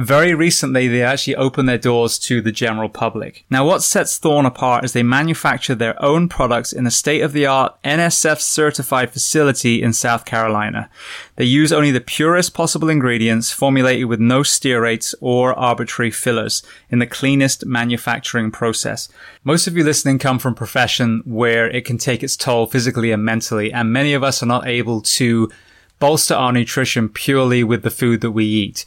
Very recently, they actually opened their doors to the general public. Now, what sets Thorne apart is they manufacture their own products in a state of the art NSF certified facility in South Carolina. They use only the purest possible ingredients formulated with no stearates or arbitrary fillers in the cleanest manufacturing process. Most of you listening come from profession where it can take its toll physically and mentally, and many of us are not able to bolster our nutrition purely with the food that we eat.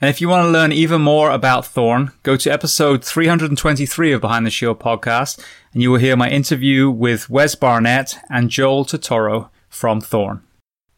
And if you want to learn even more about Thorne, go to episode 323 of Behind the Shield podcast, and you will hear my interview with Wes Barnett and Joel Totoro from Thorne.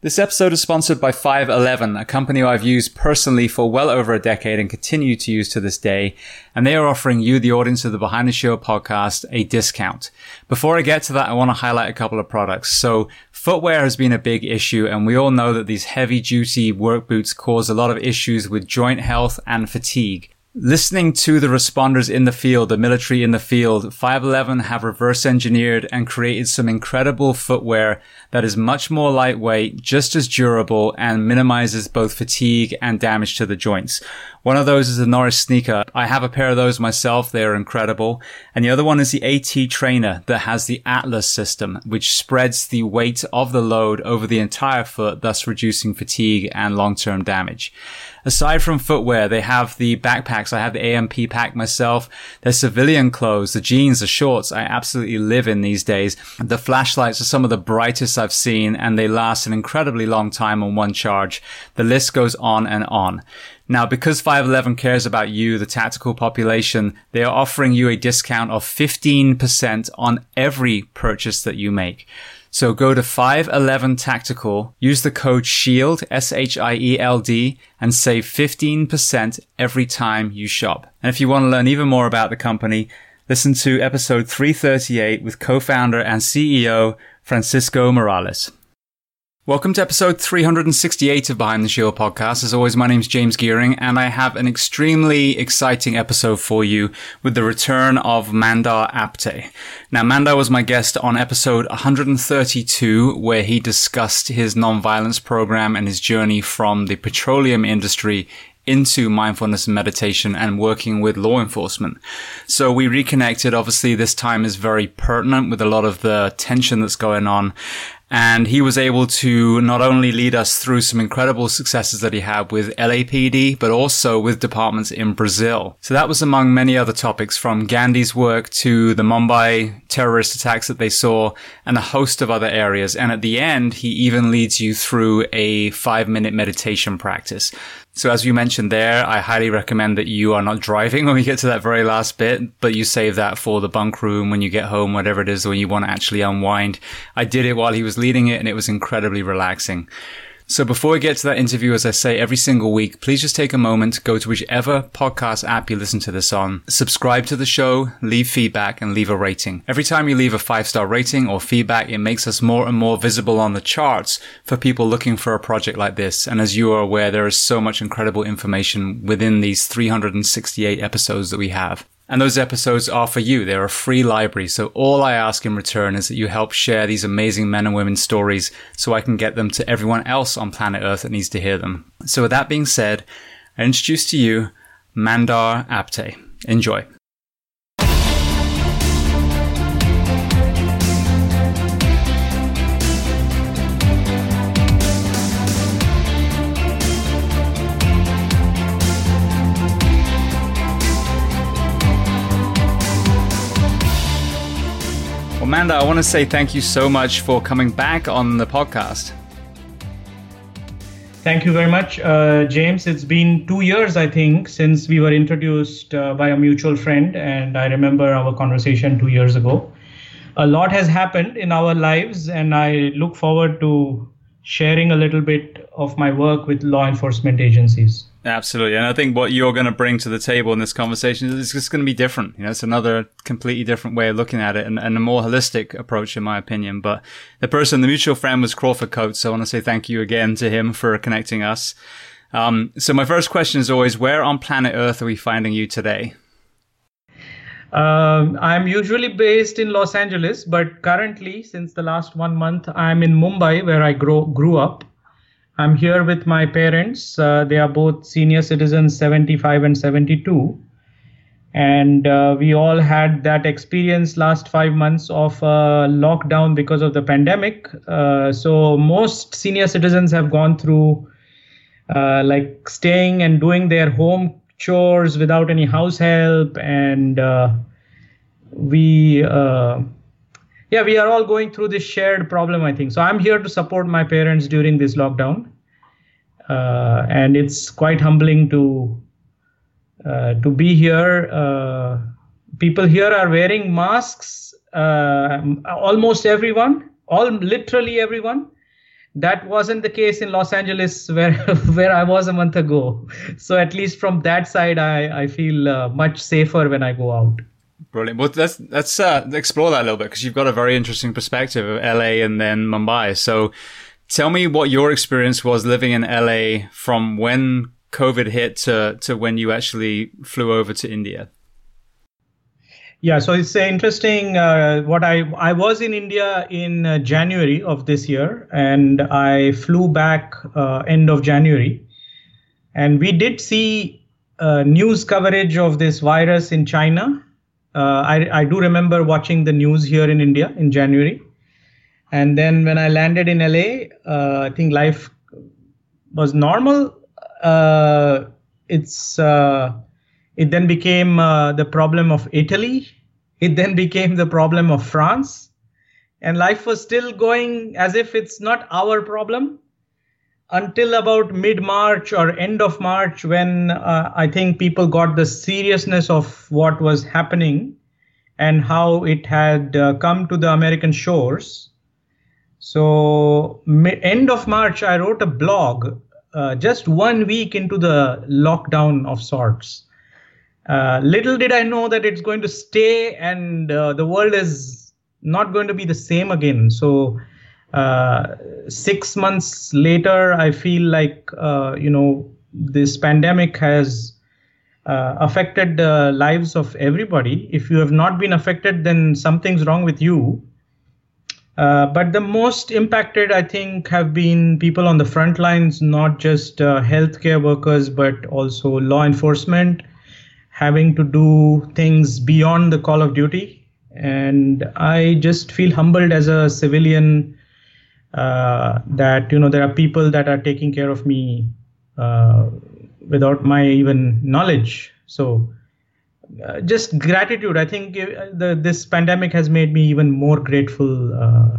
This episode is sponsored by 511, a company I've used personally for well over a decade and continue to use to this day. And they are offering you, the audience of the Behind the Shield podcast, a discount. Before I get to that, I want to highlight a couple of products. So footwear has been a big issue and we all know that these heavy duty work boots cause a lot of issues with joint health and fatigue. Listening to the responders in the field, the military in the field, 511 have reverse engineered and created some incredible footwear that is much more lightweight, just as durable, and minimizes both fatigue and damage to the joints. One of those is the Norris sneaker. I have a pair of those myself. They're incredible. And the other one is the AT trainer that has the Atlas system, which spreads the weight of the load over the entire foot, thus reducing fatigue and long-term damage. Aside from footwear, they have the backpacks. I have the AMP pack myself. Their civilian clothes, the jeans, the shorts I absolutely live in these days. The flashlights are some of the brightest I've seen and they last an incredibly long time on one charge. The list goes on and on. Now, because 511 cares about you, the tactical population, they are offering you a discount of 15% on every purchase that you make. So go to 511 Tactical, use the code SHIELD, S-H-I-E-L-D, and save 15% every time you shop. And if you want to learn even more about the company, listen to episode 338 with co-founder and CEO Francisco Morales. Welcome to episode 368 of Behind the Shield podcast. As always, my name is James Gearing and I have an extremely exciting episode for you with the return of Mandar Apte. Now, Mandar was my guest on episode 132 where he discussed his nonviolence program and his journey from the petroleum industry into mindfulness and meditation and working with law enforcement. So we reconnected. Obviously, this time is very pertinent with a lot of the tension that's going on. And he was able to not only lead us through some incredible successes that he had with LAPD, but also with departments in Brazil. So that was among many other topics from Gandhi's work to the Mumbai terrorist attacks that they saw and a host of other areas. And at the end, he even leads you through a five minute meditation practice. So as you mentioned there, I highly recommend that you are not driving when we get to that very last bit, but you save that for the bunk room when you get home, whatever it is, when you want to actually unwind. I did it while he was leading it and it was incredibly relaxing. So before we get to that interview, as I say every single week, please just take a moment, go to whichever podcast app you listen to this on, subscribe to the show, leave feedback and leave a rating. Every time you leave a five star rating or feedback, it makes us more and more visible on the charts for people looking for a project like this. And as you are aware, there is so much incredible information within these 368 episodes that we have. And those episodes are for you. They're a free library. So all I ask in return is that you help share these amazing men and women stories so I can get them to everyone else on planet Earth that needs to hear them. So with that being said, I introduce to you Mandar Apte. Enjoy. Mandar, I want to say thank you so much for coming back on the podcast. Thank you very much, uh, James. It's been two years, I think, since we were introduced uh, by a mutual friend, and I remember our conversation two years ago. A lot has happened in our lives, and I look forward to sharing a little bit of my work with law enforcement agencies. Absolutely. And I think what you're going to bring to the table in this conversation is just going to be different. You know, it's another completely different way of looking at it and, and, a more holistic approach, in my opinion. But the person, the mutual friend was Crawford Coates. So I want to say thank you again to him for connecting us. Um, so my first question is always, where on planet Earth are we finding you today? Um, I'm usually based in Los Angeles, but currently, since the last one month, I'm in Mumbai, where I grow, grew up. I'm here with my parents. Uh, they are both senior citizens, 75 and 72. And uh, we all had that experience last five months of uh, lockdown because of the pandemic. Uh, so most senior citizens have gone through uh, like staying and doing their home chores without any house help. And uh, we yeah, we are all going through this shared problem, I think. So I'm here to support my parents during this lockdown. Uh, and it's quite humbling to uh, to be here. Uh, people here are wearing masks. Uh, almost everyone, all literally everyone. That wasn't the case in Los Angeles, where where I was a month ago. So at least from that side, I I feel uh, much safer when I go out. Brilliant. Well, let's let's uh, explore that a little bit because you've got a very interesting perspective of LA and then Mumbai. So, tell me what your experience was living in LA from when COVID hit to to when you actually flew over to India. Yeah, so it's interesting. Uh, what I I was in India in uh, January of this year, and I flew back uh, end of January, and we did see uh, news coverage of this virus in China uh, I, I do remember watching the news here in India in January. And then when I landed in LA, uh, I think life was normal. Uh, it's uh, it then became uh, the problem of Italy. It then became the problem of France, and life was still going as if it's not our problem until about mid March or end of March, when uh, I think people got the seriousness of what was happening and how it had uh, come to the American shores. So, end of March, I wrote a blog uh, just one week into the lockdown of sorts. Uh, little did I know that it's going to stay and uh, the world is not going to be the same again. So, uh, six months later, I feel like uh, you know this pandemic has uh, affected the lives of everybody. If you have not been affected, then something's wrong with you. Uh, but the most impacted, I think, have been people on the front lines, not just uh, healthcare workers, but also law enforcement, having to do things beyond the call of duty. And I just feel humbled as a civilian uh, that you know there are people that are taking care of me uh, without my even knowledge so uh, just gratitude i think uh, the, this pandemic has made me even more grateful uh,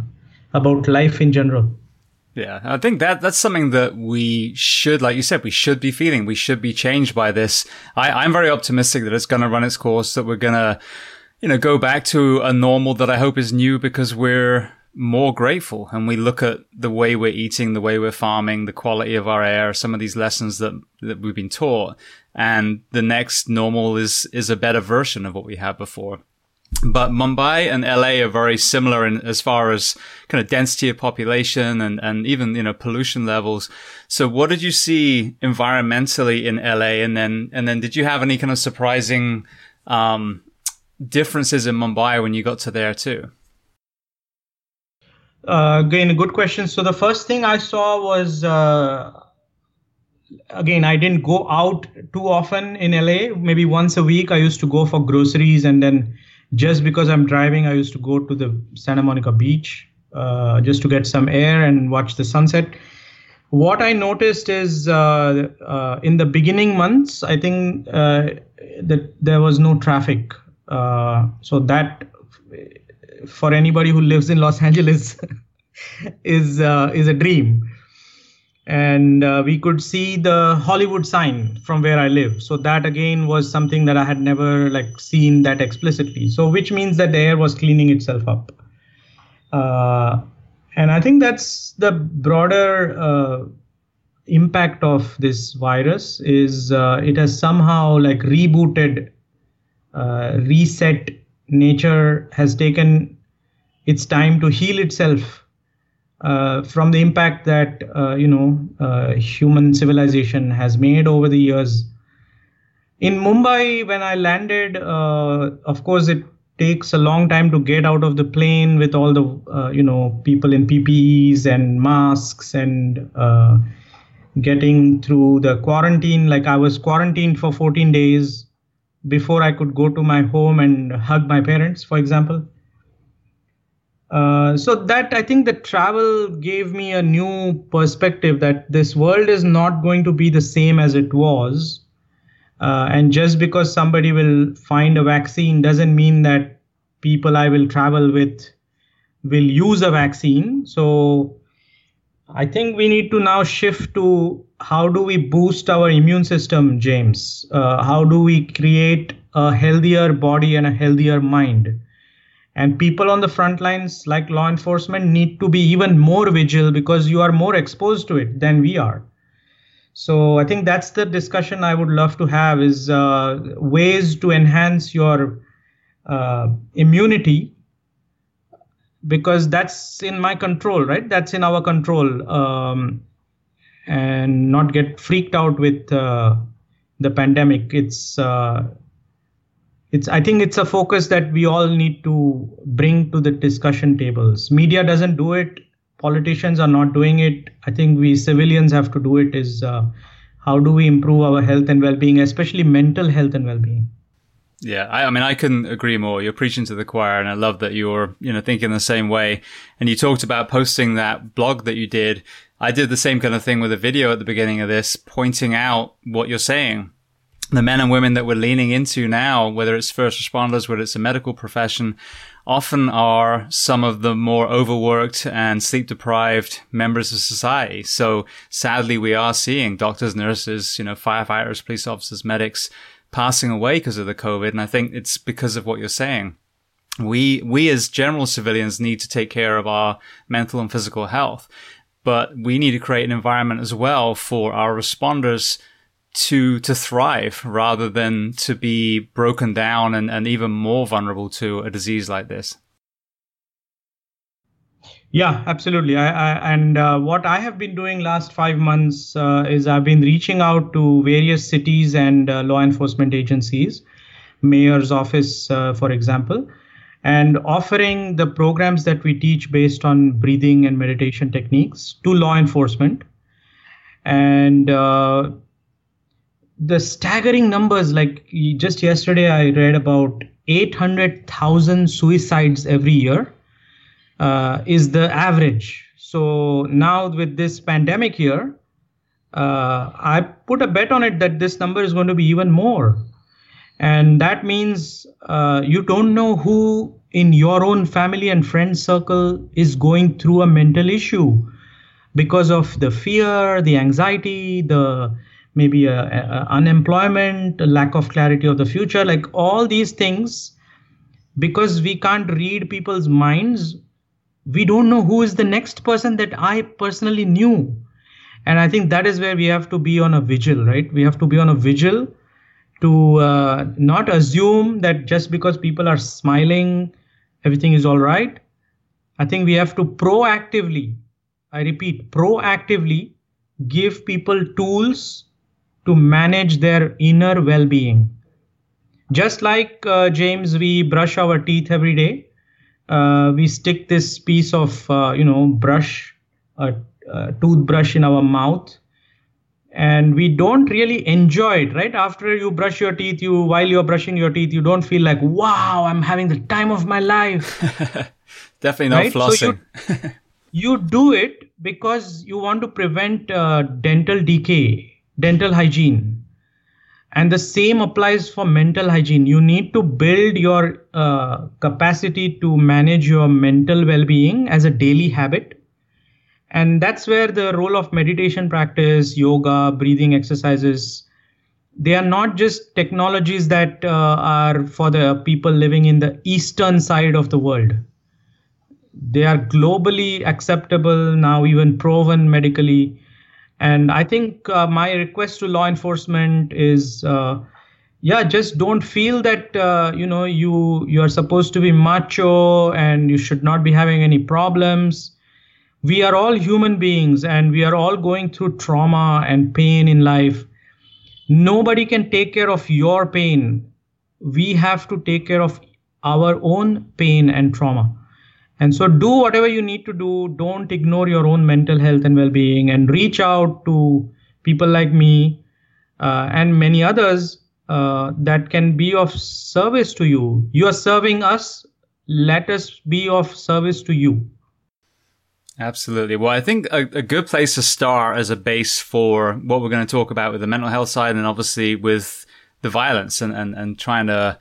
about life in general yeah, I think that that's something that we should, like you said, we should be feeling. We should be changed by this. I, I'm very optimistic that it's going to run its course, that we're going to, you know, go back to a normal that I hope is new because we're more grateful and we look at the way we're eating, the way we're farming, the quality of our air, some of these lessons that, that we've been taught. And the next normal is, is a better version of what we had before. But Mumbai and LA are very similar in as far as kind of density of population and, and even, you know, pollution levels. So what did you see environmentally in LA? And then, and then did you have any kind of surprising um, differences in Mumbai when you got to there too? Uh, again, good question. So the first thing I saw was uh, again I didn't go out too often in LA. Maybe once a week I used to go for groceries, and then just because I'm driving, I used to go to the Santa Monica beach uh, just to get some air and watch the sunset. What I noticed is uh, uh, in the beginning months, I think uh, that there was no traffic. so that for anybody who lives in Los Angeles is uh, is a dream. And uh, we could see the Hollywood sign from where I live. So that again was something that I had never like seen that explicitly. So which means that the air was cleaning itself up. Uh, and I think that's the broader uh, impact of this virus is uh, it has somehow like rebooted, uh, reset nature has taken its time to heal itself uh, from the impact that uh, you know uh, human civilization has made over the years. In Mumbai, when I landed, uh, of course, it takes a long time to get out of the plane with all the uh, you know people in PPEs and masks and getting through the quarantine. Like I was quarantined for 14 days before I could go to my home and hug my parents, for example. Uh, so that I think the travel gave me a new perspective that this world is not going to be the same as it was. Uh, and just because somebody will find a vaccine doesn't mean that people I will travel with will use a vaccine. So I think we need to now shift to how do we boost our immune system, James? Uh, how do we create a healthier body and a healthier mind? And people on the front lines, like law enforcement, need to be even more vigilant because you are more exposed to it than we are. So I think that's the discussion I would love to have is uh, ways to enhance your uh, immunity because that's in my control, right? That's in our control. Um, and not get freaked out with uh, the pandemic. It's uh, it's I think it's a focus that we all need to bring to the discussion tables. Media doesn't do it. Politicians are not doing it. I think we civilians have to do it. Is uh, how do we improve our health and well-being, especially mental health and well-being? Yeah, I, I, mean, I couldn't agree more. You're preaching to the choir, and I love that you're, you know, thinking the same way. And you talked about posting that blog that you did. I did the same kind of thing with a video at the beginning of this, pointing out what you're saying. The men and women that we're leaning into now, whether it's first responders, whether it's a medical profession, often are some of the more overworked and sleep deprived members of society. So sadly, we are seeing doctors, nurses, you know, firefighters, police officers, medics passing away because of the COVID. And I think it's because of what you're saying. We, we as general civilians need to take care of our mental and physical health, but we need to create an environment as well for our responders to, to thrive rather than to be broken down and, and even more vulnerable to a disease like this. Yeah, absolutely. I, I and uh, what I have been doing last five months uh, is I've been reaching out to various cities and uh, law enforcement agencies, mayor's office, uh, for example, and offering the programs that we teach based on breathing and meditation techniques to law enforcement. And uh, the staggering numbers, like just yesterday, I read about 800,000 suicides every year uh, is the average. So now with this pandemic here, uh, I put a bet on it that this number is going to be even more. And that means uh, you don't know who in your own family and friend circle is going through a mental issue because of the fear, the anxiety, the maybe a, a unemployment, a lack of clarity of the future, like all these things. Because we can't read people's minds, we don't know who is the next person that I personally knew. And I think that is where we have to be on a vigil, right? We have to be on a vigil to uh, not assume that just because people are smiling, everything is all right. I think we have to proactively, I repeat, proactively give people tools to manage their inner well being just like uh, James, we brush our teeth every day. Uh, we stick this piece of uh, you know brush, a, a toothbrush in our mouth, and we don't really enjoy it. Right after you brush your teeth, you while you're brushing your teeth, you don't feel like wow, I'm having the time of my life. Definitely not right? flossing. So you, you, do it because you want to prevent uh, dental decay, dental hygiene and the same applies for mental hygiene. You need to build your uh, capacity to manage your mental well-being as a daily habit. And that's where the role of meditation practice yoga breathing exercises they are not just technologies that uh, are for the people living in the eastern side of the world. They are globally acceptable now even proven medically and I think uh, my request to law enforcement is, uh, yeah, just don't feel that uh, you know you you are supposed to be macho and you should not be having any problems. We are all human beings, and we are all going through trauma and pain in life. Nobody can take care of your pain. We have to take care of our own pain and trauma and so do whatever you need to do. Don't ignore your own mental health and well-being and reach out to people like me uh, and many others uh, that can be of service to you. You are serving us. Let us be of service to you. Absolutely. Well, I think a, a, good place to start as a base for what we're going to talk about with the mental health side and obviously with the violence and, and, and trying to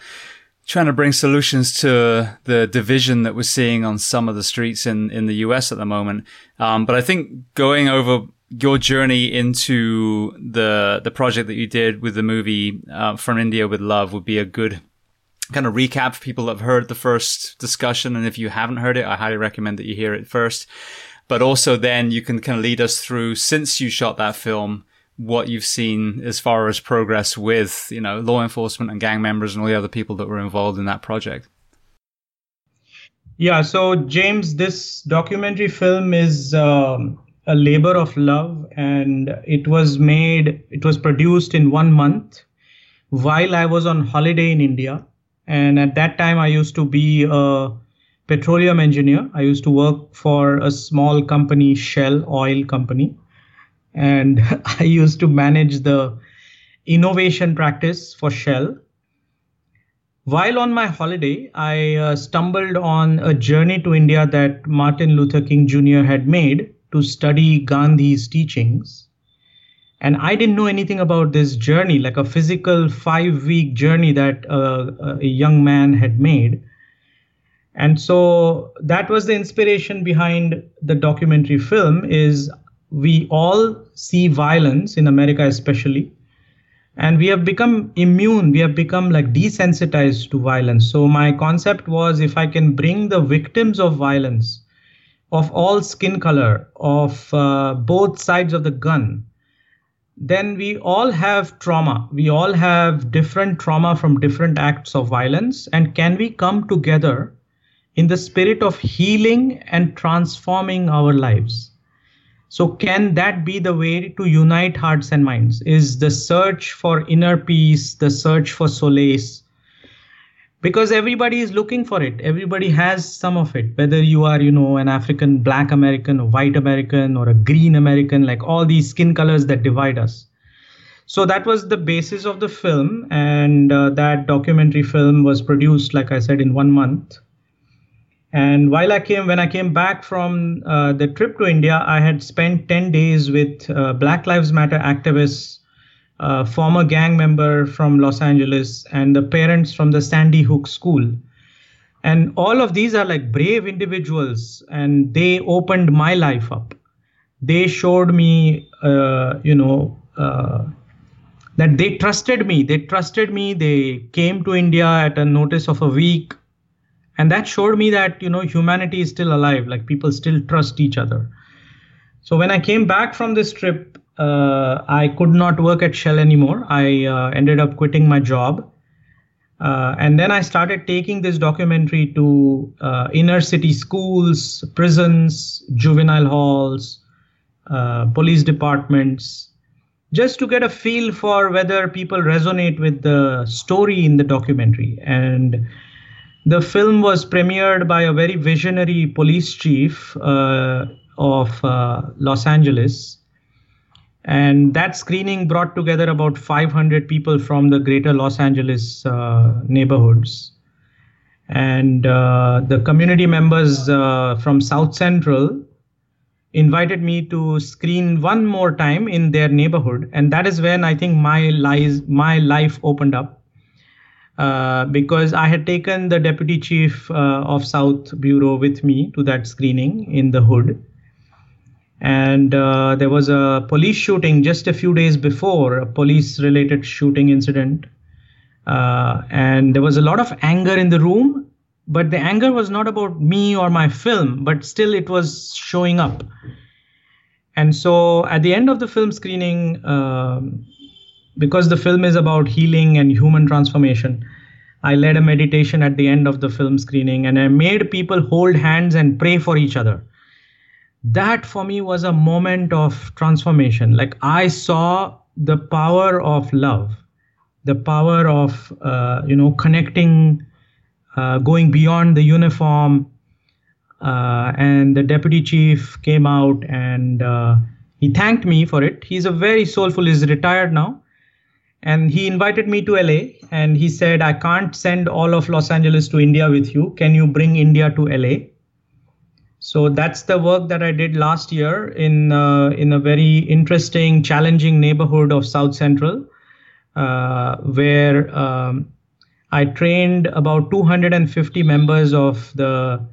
trying to bring solutions to the division that we're seeing on some of the streets in, in the US at the moment. Um, but I think going over your journey into the the project that you did with the movie uh, from India with Love would be a good kind of recap for people that have heard the first discussion. And if you haven't heard it, I highly recommend that you hear it first. But also then you can kind of lead us through since you shot that film what you've seen as far as progress with, you know, law enforcement and gang members and all the other people that were involved in that project. Yeah, so James, this documentary film is um, a labor of love, and it was made, it was produced in one month while I was on holiday in India. And at that time, I used to be a petroleum engineer. I used to work for a small company, Shell Oil Company and I used to manage the innovation practice for Shell. While on my holiday, I uh, stumbled on a journey to India that Martin Luther King Jr. had made to study Gandhi's teachings. And I didn't know anything about this journey, like a physical five week journey that uh, a young man had made. And so that was the inspiration behind the documentary film is we all see violence in America, especially, and we have become immune. We have become like desensitized to violence. So, my concept was if I can bring the victims of violence of all skin color, of uh, both sides of the gun, then we all have trauma. We all have different trauma from different acts of violence. And can we come together in the spirit of healing and transforming our lives? So, can that be the way to unite hearts and minds? Is the search for inner peace, the search for solace? Because everybody is looking for it. Everybody has some of it. Whether you are, you know, an African, black American, or white American, or a green American, like all these skin colors that divide us. So that was the basis of the film, and uh, that documentary film was produced, like I said, in one month and while I came, when I came back from uh, the trip to India, I had spent 10 days with uh, Black Lives Matter activists, uh, former gang member from Los Angeles, and the parents from the Sandy Hook School. And all of these are like brave individuals, and they opened my life up. They showed me, uh, you know, uh, that they trusted me. They trusted me. They came to India at a notice of a week and that showed me that you know humanity is still alive like people still trust each other. So when i came back from this trip uh, i could not work at shell anymore. I uh, ended up quitting my job. Uh, and then i started taking this documentary to uh, inner city schools prisons juvenile halls uh, police departments just to get a feel for whether people resonate with the story in the documentary. And the film was premiered by a very visionary police chief uh, of uh, Los Angeles. And that screening brought together about 500 people from the greater Los Angeles uh, neighborhoods. And uh, the community members uh, from South Central invited me to screen one more time in their neighborhood and that is when i think my lies my life opened up uh, because i had taken the deputy chief uh, of south bureau with me to that screening in the hood. And uh, there was a police shooting just a few days before a police related shooting incident. Uh, and there was a lot of anger in the room but the anger was not about me or my film but still it was showing up. And so at the end of the film screening um, because the film is about healing and human transformation i led a meditation at the end of the film screening and i made people hold hands and pray for each other that for me was a moment of transformation like i saw the power of love the power of uh, you know connecting uh, going beyond the uniform. Uh, and the deputy chief came out and uh, he thanked me for it. He's a very soulful, he's retired now. And he invited me to LA and he said, I can't send all of Los Angeles to India with you. Can you bring India to LA? So that's the work that I did last year in uh, in a very interesting, challenging neighborhood of South Central, uh, where um, I trained about 250 members of the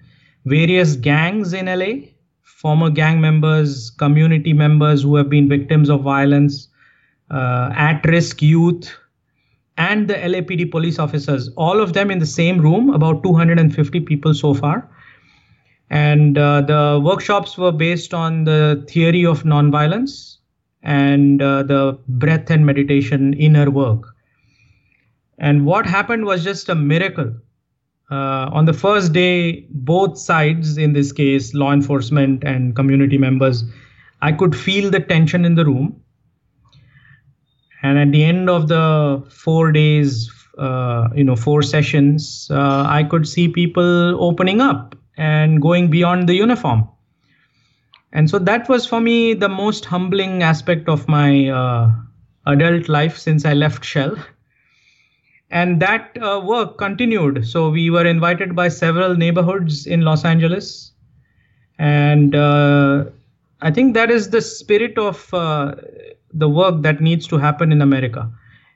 various gangs in LA, former gang members, community members who have been victims of violence, at risk youth, and the LAPD police officers, all of them in the same room, about 250 people so far. And uh, the workshops were based on the theory of nonviolence and uh, the breath and meditation inner work. And what happened was just a miracle. Uh, on the first day, both sides, in this case, law enforcement and community members, I could feel the tension in the room. And at the end of the four days, uh, you know, four sessions, uh, I could see people opening up and going beyond the uniform. And so that was for me the most humbling aspect of my uh, adult life since I left Shell. And that uh, work continued. So we were invited by several neighborhoods in los angeles. And uh, i think that is the spirit of uh, the work that needs to happen in america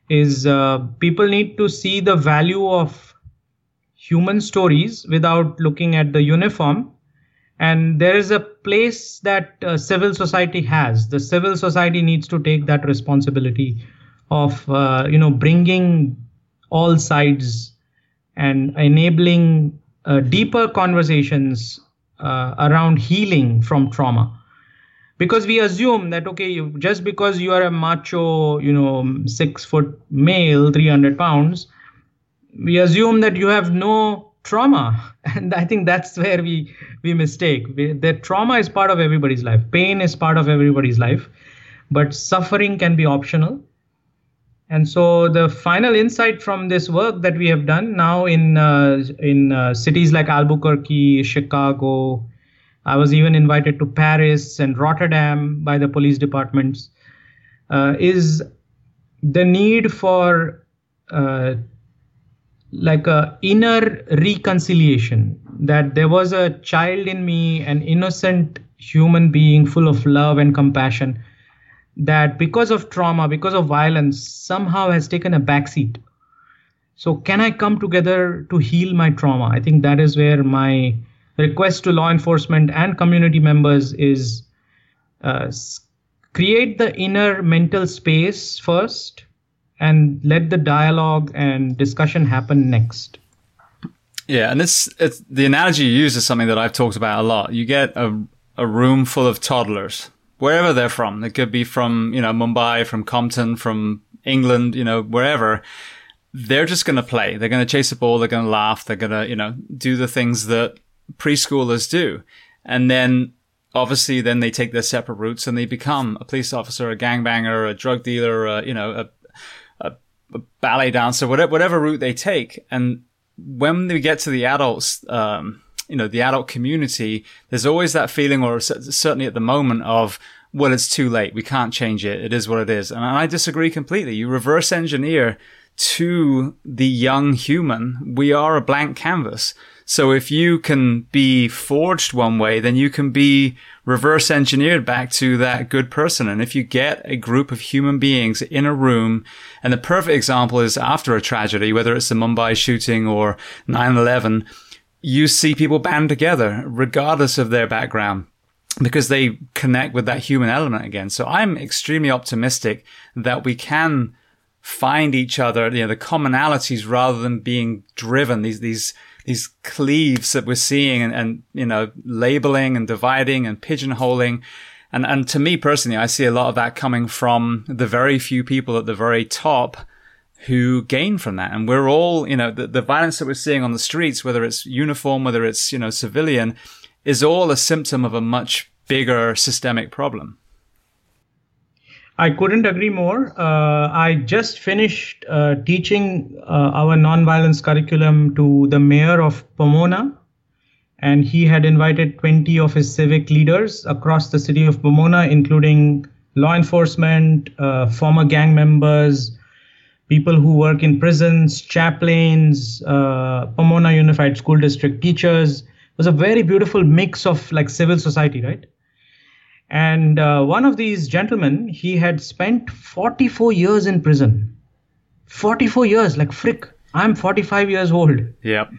is uh, people need to see the value of human stories without looking at the uniform. And there is a place that uh, civil society has. The civil society needs to take that responsibility of uh, you know bringing all sides and enabling uh, deeper conversations uh, around healing from trauma because we assume that okay you, just because you are a macho you know six foot male 300 pounds we assume that you have no trauma. And i think that's where we we mistake. We, that trauma is part of everybody's life. Pain is part of everybody's life. But suffering can be optional. And so the final insight from this work that we have done now in uh, in uh, cities like Albuquerque, Chicago, I was even invited to Paris and Rotterdam by the police departments, uh, is the need for uh, like a inner reconciliation that there was a child in me, an innocent human being full of love and compassion that because of trauma, because of violence, somehow has taken a backseat. So, can I come together to heal my trauma? I think that is where my request to law enforcement and community members is uh, create the inner mental space first and let the dialogue and discussion happen next. Yeah, and it's, it's the analogy you use is something that I've talked about a lot. You get a, a room full of toddlers wherever they're from. It could be from, you know, Mumbai, from Compton, from England, you know, wherever. They're just going to play. They're going to chase a ball. They're going to laugh. They're going to, you know, do the things that preschoolers do. And then obviously then they take their separate routes and they become a police officer, a gangbanger, a drug dealer, a, you know, a, a, a ballet dancer, whatever, whatever route they take. And when we get to the adults, um, you know, the adult community, there's always that feeling, or certainly at the moment of, well, it's too late. We can't change it. It is what it is. And I disagree completely. You reverse engineer to the young human. We are a blank canvas. So if you can be forged one way, then you can be reverse engineered back to that good person. And if you get a group of human beings in a room, and the perfect example is after a tragedy, whether it's the Mumbai shooting or 9-11, you see people band together regardless of their background because they connect with that human element again. So I'm extremely optimistic that we can find each other, you know, the commonalities rather than being driven, these, these, these cleaves that we're seeing and, and, you know, labeling and dividing and pigeonholing. And, and to me personally, I see a lot of that coming from the very few people at the very top who gain from that. And we're all, you know, the, the violence that we're seeing on the streets, whether it's uniform, whether it's, you know, civilian, is all a symptom of a much bigger systemic problem. I couldn't agree more. Uh, I just finished uh, teaching uh, our nonviolence curriculum to the mayor of Pomona, and he had invited 20 of his civic leaders across the city of Pomona, including law enforcement, uh, former gang members, people who work in prisons, chaplains, uh, Pomona Unified School District teachers. It was a very beautiful mix of like civil society, right? And uh, one of these gentlemen, he had spent 44 years in prison. 44 years, like frick. I'm 45 years old. Yep.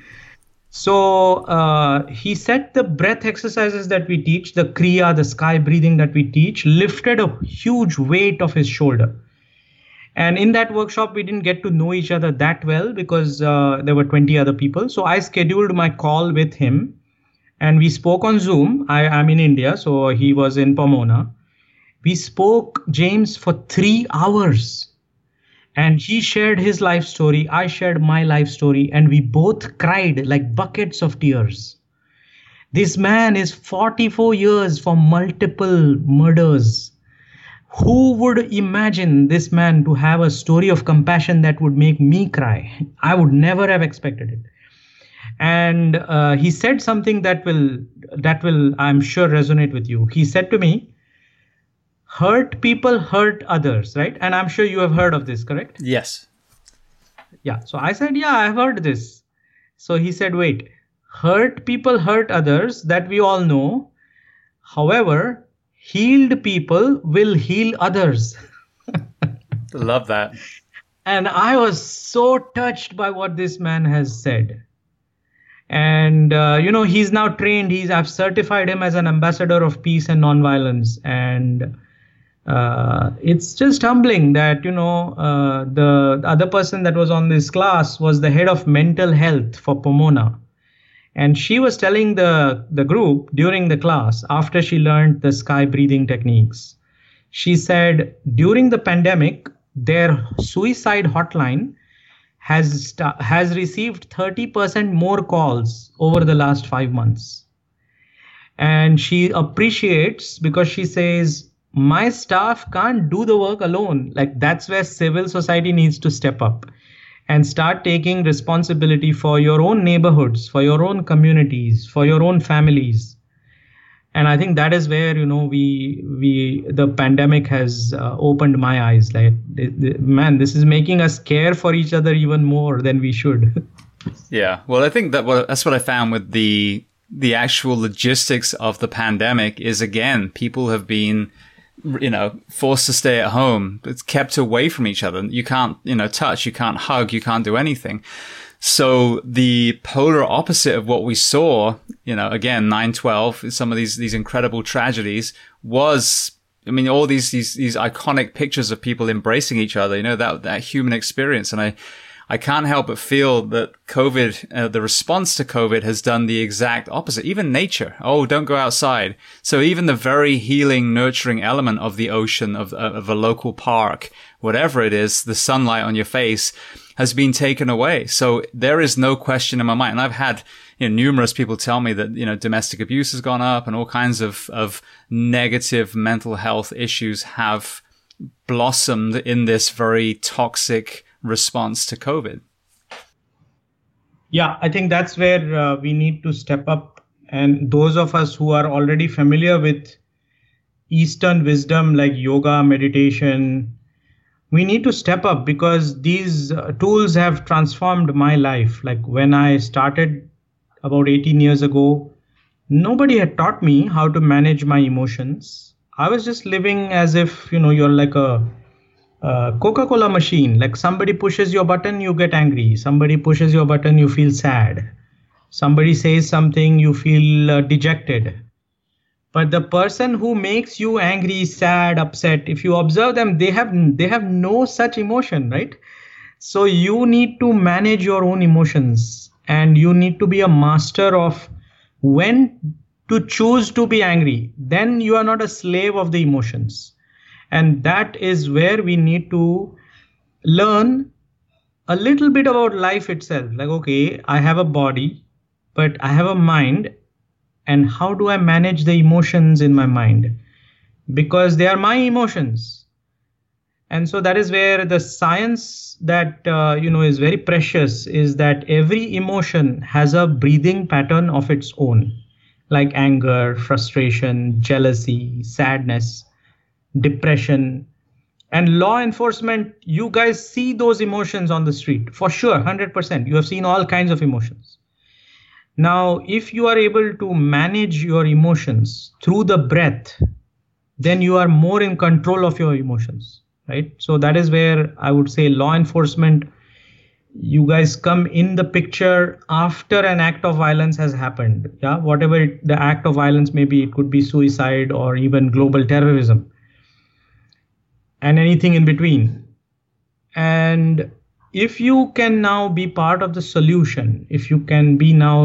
So uh, he said the breath exercises that we teach, the Kriya, the sky breathing that we teach, lifted a huge weight off his shoulder. And in that workshop, we didn't get to know each other that well because uh, there were 20 other people. So I scheduled my call with him and we spoke on Zoom. I am in India, so he was in Pomona. We spoke, James, for three hours. And he shared his life story. I shared my life story. And we both cried like buckets of tears. This man is 44 years for multiple murders. Who would imagine this man to have a story of compassion that would make me cry? I would never have expected it and uh, he said something that will that will i'm sure resonate with you. He said to me hurt people hurt others right? And i'm sure you have heard of this correct? Yes. Yeah. So i said yeah i've heard this. So he said wait. Hurt people hurt others that we all know. However healed people will heal others. Love that. And i was so touched by what this man has said and uh, you know he's now trained he's i've certified him as an ambassador of peace and nonviolence. And uh, it's just humbling that you know uh, the other person that was on this class was the head of mental health for pomona. And she was telling the the group during the class after she learned the sky breathing techniques she said during the pandemic their suicide hotline has st- has received 30% more calls over the last 5 months. And she appreciates because she says my staff can't do the work alone. Like that's where civil society needs to step up and start taking responsibility for your own neighborhoods for your own communities for your own families and i think that is where you know we we the pandemic has uh, opened my eyes. Like man this is making us care for each other even more than we should. Yeah. Well i think that what that's what i found with the the actual logistics of the pandemic is again people have been you know forced to stay at home. It's kept away from each other. You can't you know touch you can't hug you can't do anything so the polar opposite of what we saw, you know, again, 912, some of these, these incredible tragedies was, I mean, all these, these, these iconic pictures of people embracing each other, you know, that, that human experience. And I, I can't help but feel that COVID, uh, the response to COVID has done the exact opposite. Even nature. Oh, don't go outside. So even the very healing, nurturing element of the ocean, of, of a local park, whatever it is, the sunlight on your face has been taken away. So there is no question in my mind. And I've had, you know, numerous people tell me that, you know, domestic abuse has gone up and all kinds of, of negative mental health issues have blossomed in this very toxic response to COVID. Yeah, I think that's where uh, we need to step up. And those of us who are already familiar with Eastern wisdom like yoga, meditation, we need to step up because these uh, tools have transformed my life. Like when I started about 18 years ago, nobody had taught me how to manage my emotions. I was just living as if, you know, you're like a, a Coca Cola machine. Like somebody pushes your button, you get angry. Somebody pushes your button, you feel sad. Somebody says something, you feel uh, dejected. But the person who makes you angry, sad, upset, if you observe them, they have they have no such emotion, right? So you need to manage your own emotions and you need to be a master of when to choose to be angry then you are not a slave of the emotions and that is where we need to learn a little bit about life itself. Like okay i have a body but i have a mind. And how do i manage the emotions in my mind? Because they are my emotions. And so that is where the science that uh, you know is very precious is that every emotion has a breathing pattern of its own. Like anger frustration jealousy sadness depression and law enforcement you guys see those emotions on the street for sure 100% you have seen all kinds of emotions. Now if you are able to manage your emotions through the breath then you are more in control of your emotions right? So that is where i would say law enforcement you guys come in the picture after an act of violence has happened. Yeah whatever it, the act of violence may be it could be suicide or even global terrorism and anything in between and if you can now be part of the solution if you can be now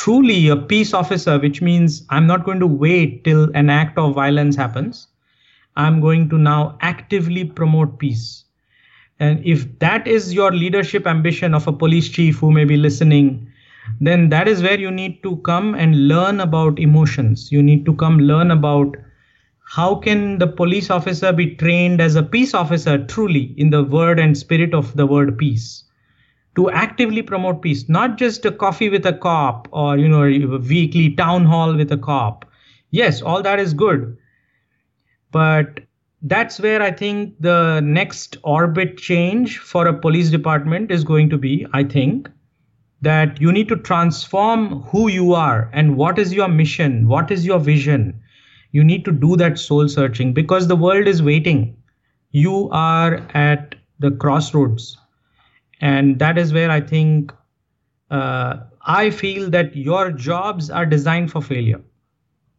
truly a peace officer which means i'm not going to wait till an act of violence happens I'm going to now actively promote peace. And if that is your leadership ambition of a police chief who may be listening, then that is where you need to come and learn about emotions. You need to come learn about how can the police officer be trained as a peace officer truly in the word and spirit of the word peace? To actively promote peace not just a coffee with a cop or you know a weekly town hall with a cop. Yes all that is good. But that's where I think the next orbit change for a police department is going to be, I think, that you need to transform who you are and what is your mission, what is your vision. You need to do that soul searching because the world is waiting. You are at the crossroads. And that is where I think uh, I feel that your jobs are designed for failure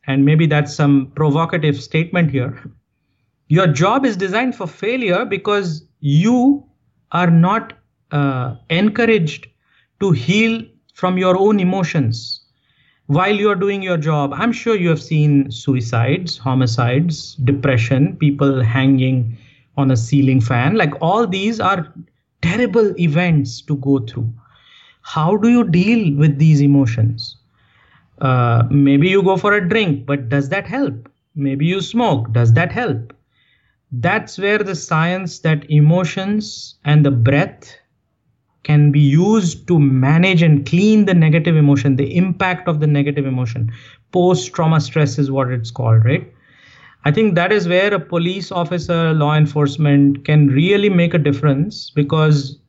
and maybe that's some provocative statement here. Your job is designed for failure because you are not uh, encouraged to heal from your own emotions while you're doing your job. I'm sure you have seen suicides, homicides, depression, people hanging on a ceiling fan. Like all these are terrible events to go through. How do you deal with these emotions? Uh, maybe you go for a drink, but does that help? Maybe you smoke, does that help? That's where the science that emotions and the breath can be used to manage and clean the negative emotion, the impact of the negative emotion. Post trauma stress is what it's called, right? I think that is where a police officer, law enforcement can really make a difference because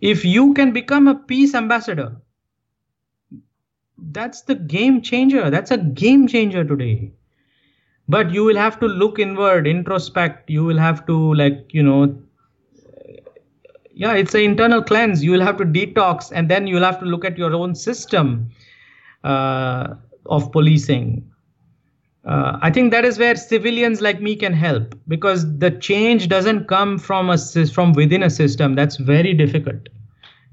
if you can become a peace ambassador, that's the game changer that's a game changer today but you will have to look inward introspect you will have to like you know yeah it's an internal cleanse. You will have to detox and then you'll have to look at your own system uh, of policing. Uh, i think that is where civilians like me can help because the change doesn't come from a from within a system. That's very difficult.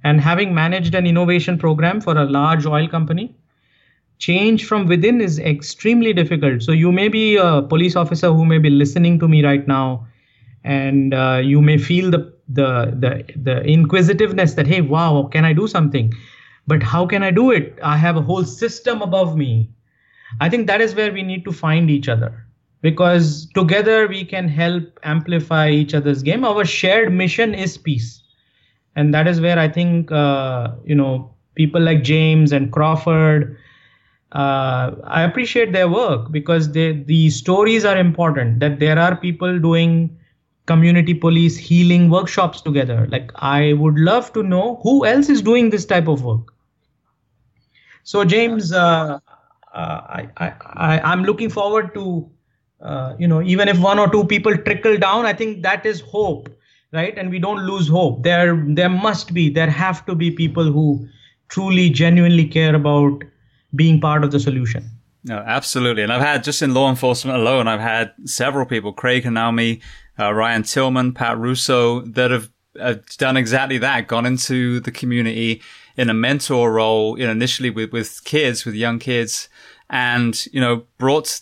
And having managed an innovation program for a large oil company, change from within is extremely difficult. So you may be a police officer who may be listening to me right now, and uh, you may feel the, the the the inquisitiveness that hey, wow, can I do something? but how can i do it? I have a whole system above me. I think that is where we need to find each other. Because together we can help amplify each other's game. Our shared mission is peace. And that is where i think uh, you know people like james and crawford uh, i appreciate their work because they, the stories are important that there are people doing community police healing workshops together. Like i would love to know who else is doing this type of work. So james uh, uh, I, I, I, i'm looking forward to uh, you know even if one or two people trickle down i think that is hope right? And we don't lose hope. There there must be there have to be people who truly genuinely care about being part of the solution. No absolutely. And i've had just in law enforcement alone i've had several people craig and Naomi, uh, ryan tillman pat russo that have uh, done exactly that gone into the community in a mentor role you know initially with with kids with young kids and you know brought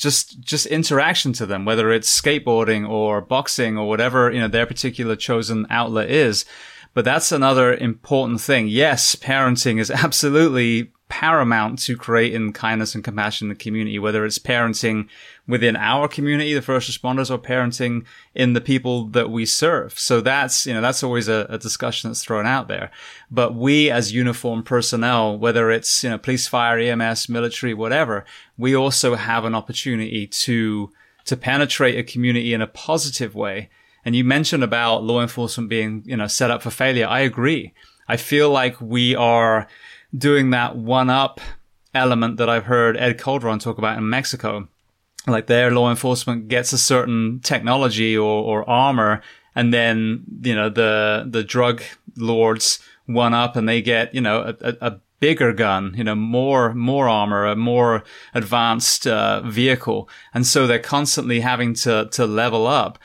just just interaction to them, whether it's skateboarding or boxing or whatever you know their particular chosen outlet is. But that's another important thing. Yes, parenting is absolutely paramount to creating kindness and compassion in the community, whether it's parenting within our community, the first responders, or parenting in the people that we serve. So that's, you know, that's always a, a discussion that's thrown out there. But we as uniformed personnel, whether it's, you know, police, fire, EMS, military, whatever, we also have an opportunity to, to penetrate a community in a positive way. And you mentioned about law enforcement being, you know, set up for failure. I agree. I feel like we are doing that one up element that I've heard Ed Calderon talk about in Mexico. Like their law enforcement gets a certain technology or, or armor and then you know the the drug lords one up and they get you know a, a bigger gun you know more more armor a more advanced uh, vehicle. And so they're constantly having to to level up.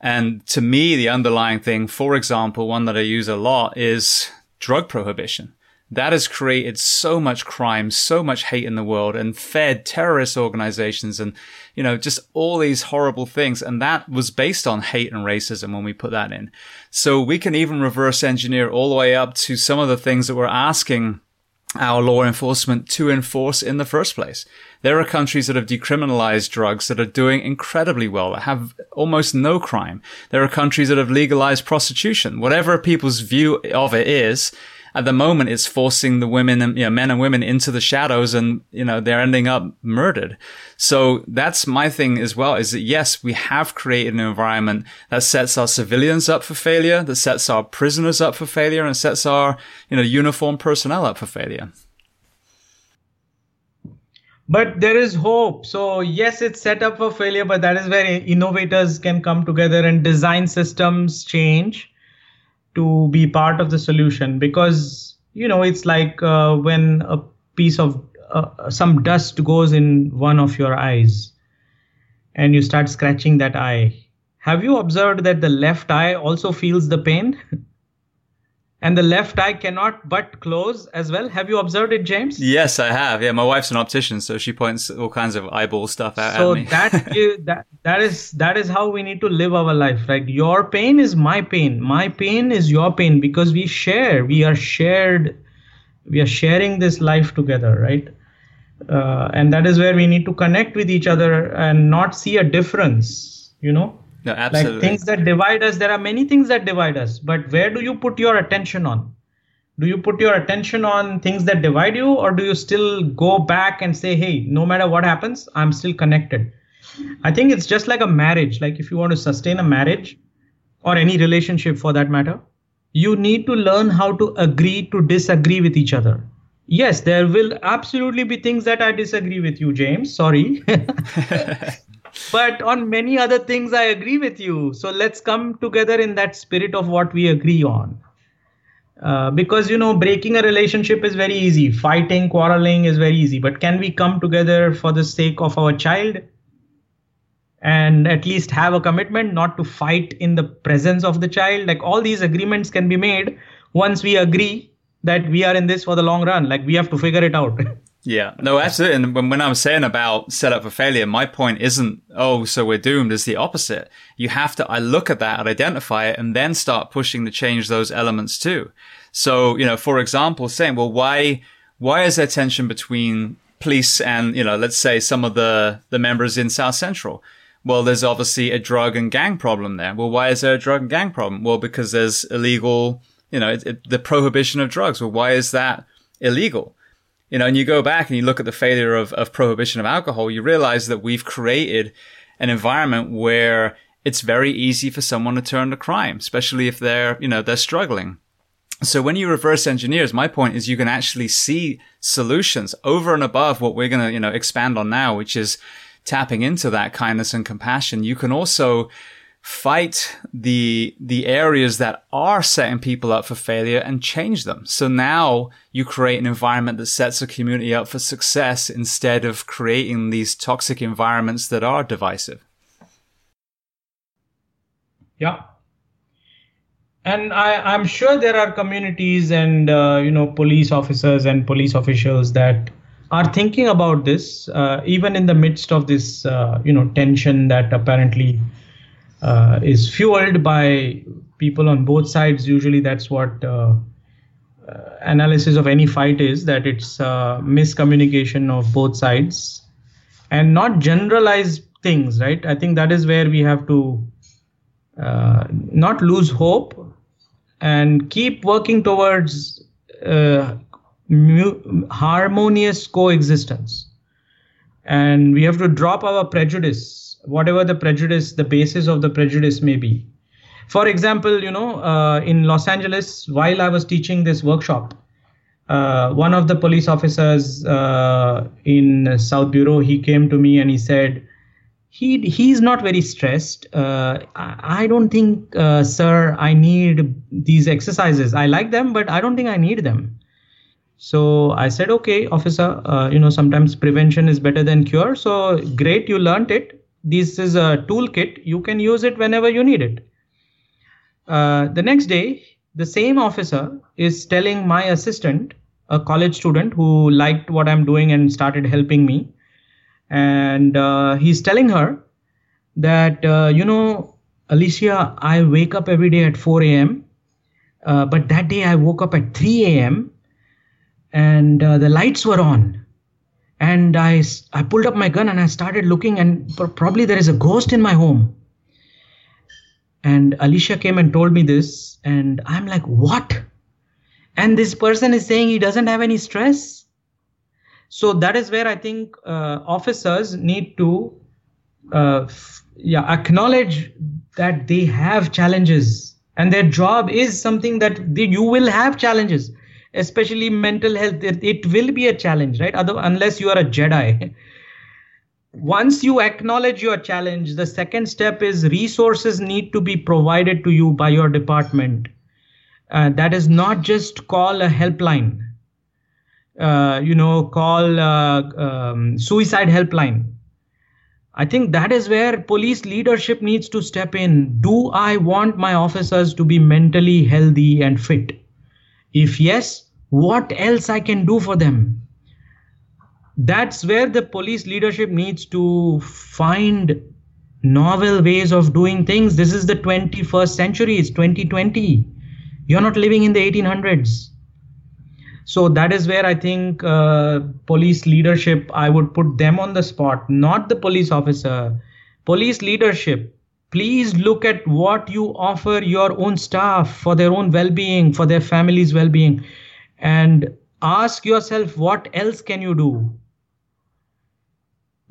And to me the underlying thing for example one that i use a lot is drug prohibition that has created so much crime, so much hate in the world and fed terrorist organizations and, you know, just all these horrible things. And that was based on hate and racism when we put that in. So we can even reverse engineer all the way up to some of the things that we're asking our law enforcement to enforce in the first place. There are countries that have decriminalized drugs that are doing incredibly well, that have almost no crime. There are countries that have legalized prostitution. Whatever people's view of it is, at the moment it's forcing the women and you know, men and women into the shadows and you know they're ending up murdered. So that's my thing as well is that yes we have created an environment that sets our civilians up for failure that sets our prisoners up for failure and sets our you know uniformed personnel up for failure. But there is hope. So yes it's set up for failure but that is where innovators can come together and design systems change to be part of the solution because you know it's like uh, when a piece of uh, some dust goes in one of your eyes and you start scratching that eye. Have you observed that the left eye also feels the pain and the left eye cannot but close as well. Have you observed it, James? Yes, I have. Yeah, my wife's an optician, so she points all kinds of eyeball stuff out so at me. that that that is that is how we need to live our life. Right? Your pain is my pain. My pain is your pain because we share. We are shared. We are sharing this life together, right? Uh, and that is where we need to connect with each other and not see a difference. You know no, absolutely. Like things that divide us, there are many things that divide us, but where do you put your attention on? Do you put your attention on things that divide you, or do you still go back and say, hey, no matter what happens, I'm still connected? I think it's just like a marriage. Like if you want to sustain a marriage or any relationship for that matter, you need to learn how to agree to disagree with each other. Yes, there will absolutely be things that I disagree with you, James. Sorry. but on many other things i agree with you. So let's come together in that spirit of what we agree on. Uh, because you know breaking a relationship is very easy. Fighting quarreling is very easy. But can we come together for the sake of our child and at least have a commitment not to fight in the presence of the child? Like all these agreements can be made once we agree that we are in this for the long run. Like we have to figure it out Yeah, no, absolutely. And when, when I'm saying about set up for failure, my point isn't, oh, so we're doomed. It's the opposite. You have to, I look at that and identify it and then start pushing to change those elements too. So, you know, for example, saying, well, why, why is there tension between police and, you know, let's say some of the, the members in South Central? Well, there's obviously a drug and gang problem there. Well, why is there a drug and gang problem? Well, because there's illegal, you know, it, it, the prohibition of drugs. Well, why is that illegal? You know, and you go back and you look at the failure of, of prohibition of alcohol, you realize that we've created an environment where it's very easy for someone to turn to crime, especially if they're, you know, they're struggling. So when you reverse engineers, my point is you can actually see solutions over and above what we're going to, you know, expand on now, which is tapping into that kindness and compassion. You can also fight the the areas that are setting people up for failure and change them. So now you create an environment that sets a community up for success instead of creating these toxic environments that are divisive. Yeah. And I, I'm sure there are communities and uh, you know police officers and police officials that are thinking about this, uh, even in the midst of this uh, you know tension that apparently uh, is fueled by people on both sides. Usually, that's what uh, uh, analysis of any fight is that it's uh, miscommunication of both sides and not generalized things, right? I think that is where we have to uh, not lose hope and keep working towards mu- harmonious coexistence. And we have to drop our prejudice whatever the prejudice, the basis of the prejudice may be. For example, you know, uh, in Los Angeles, while I was teaching this workshop, uh, one of the police officers uh, in South Bureau, he came to me and he said, he he's not very stressed. Uh, I, I, don't think, uh, sir, I need these exercises. I like them, but I don't think I need them. So I said, okay, officer, uh, you know, sometimes prevention is better than cure. So great, you learned it this is a toolkit. You can use it whenever you need it. Uh, the next day the same officer is telling my assistant a college student who liked what i'm doing and started helping me. And uh, he's telling her that uh, you know alicia i wake up every day at 4 a.m uh, but that day i woke up at 3 a.m and uh, the lights were on and I, I pulled up my gun and I started looking, and probably there is a ghost in my home. And Alicia came and told me this, and I'm like, what? And this person is saying he doesn't have any stress. So that is where I think uh, officers need to uh, f- yeah, acknowledge that they have challenges and their job is something that they, you will have challenges especially mental health it, it will be a challenge right? Other, unless you are a jedi. Once you acknowledge your challenge the second step is resources need to be provided to you by your department. Uh, that is not just call a helpline. Uh, you know call uh, um, suicide helpline. I think that is where police leadership needs to step in. Do i want my officers to be mentally healthy and fit if yes, what else I can do for them? That's where the police leadership needs to find novel ways of doing things. This is the 21st century, it's 2020. You're not living in the 1800s. So that is where I think uh, police leadership, I would put them on the spot, not the police officer. Police leadership please look at what you offer your own staff for their own well-being for their family's well-being. And ask yourself what else can you do?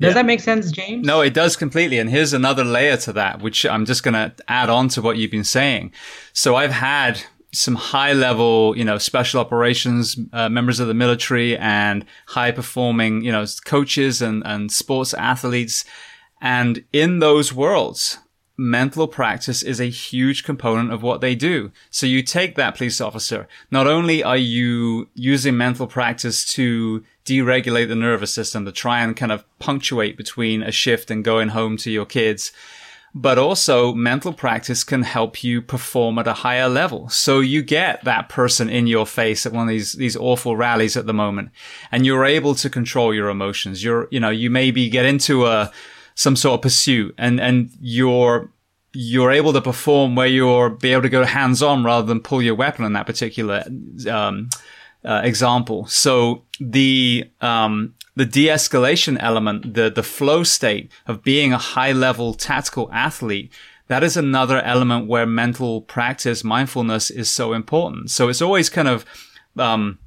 Does yeah. that make sense james? No it does completely. And here's another layer to that which i'm just going to add on to what you've been saying. So i've had some high level, you know, special operations uh, members of the military and high performing, you know, coaches and, and sports athletes. And in those worlds, mental practice is a huge component of what they do. So you take that police officer. Not only are you using mental practice to deregulate the nervous system to try and kind of punctuate between a shift and going home to your kids, but also mental practice can help you perform at a higher level. So you get that person in your face at one of these, these awful rallies at the moment and you're able to control your emotions. You're, you know, you maybe get into a, some sort of pursuit and, and you're, you're able to perform where you're be able to go hands on rather than pull your weapon in that particular, um, uh, example. So the, um, the de-escalation element, the, the flow state of being a high level tactical athlete, that is another element where mental practice, mindfulness is so important. So it's always kind of, um,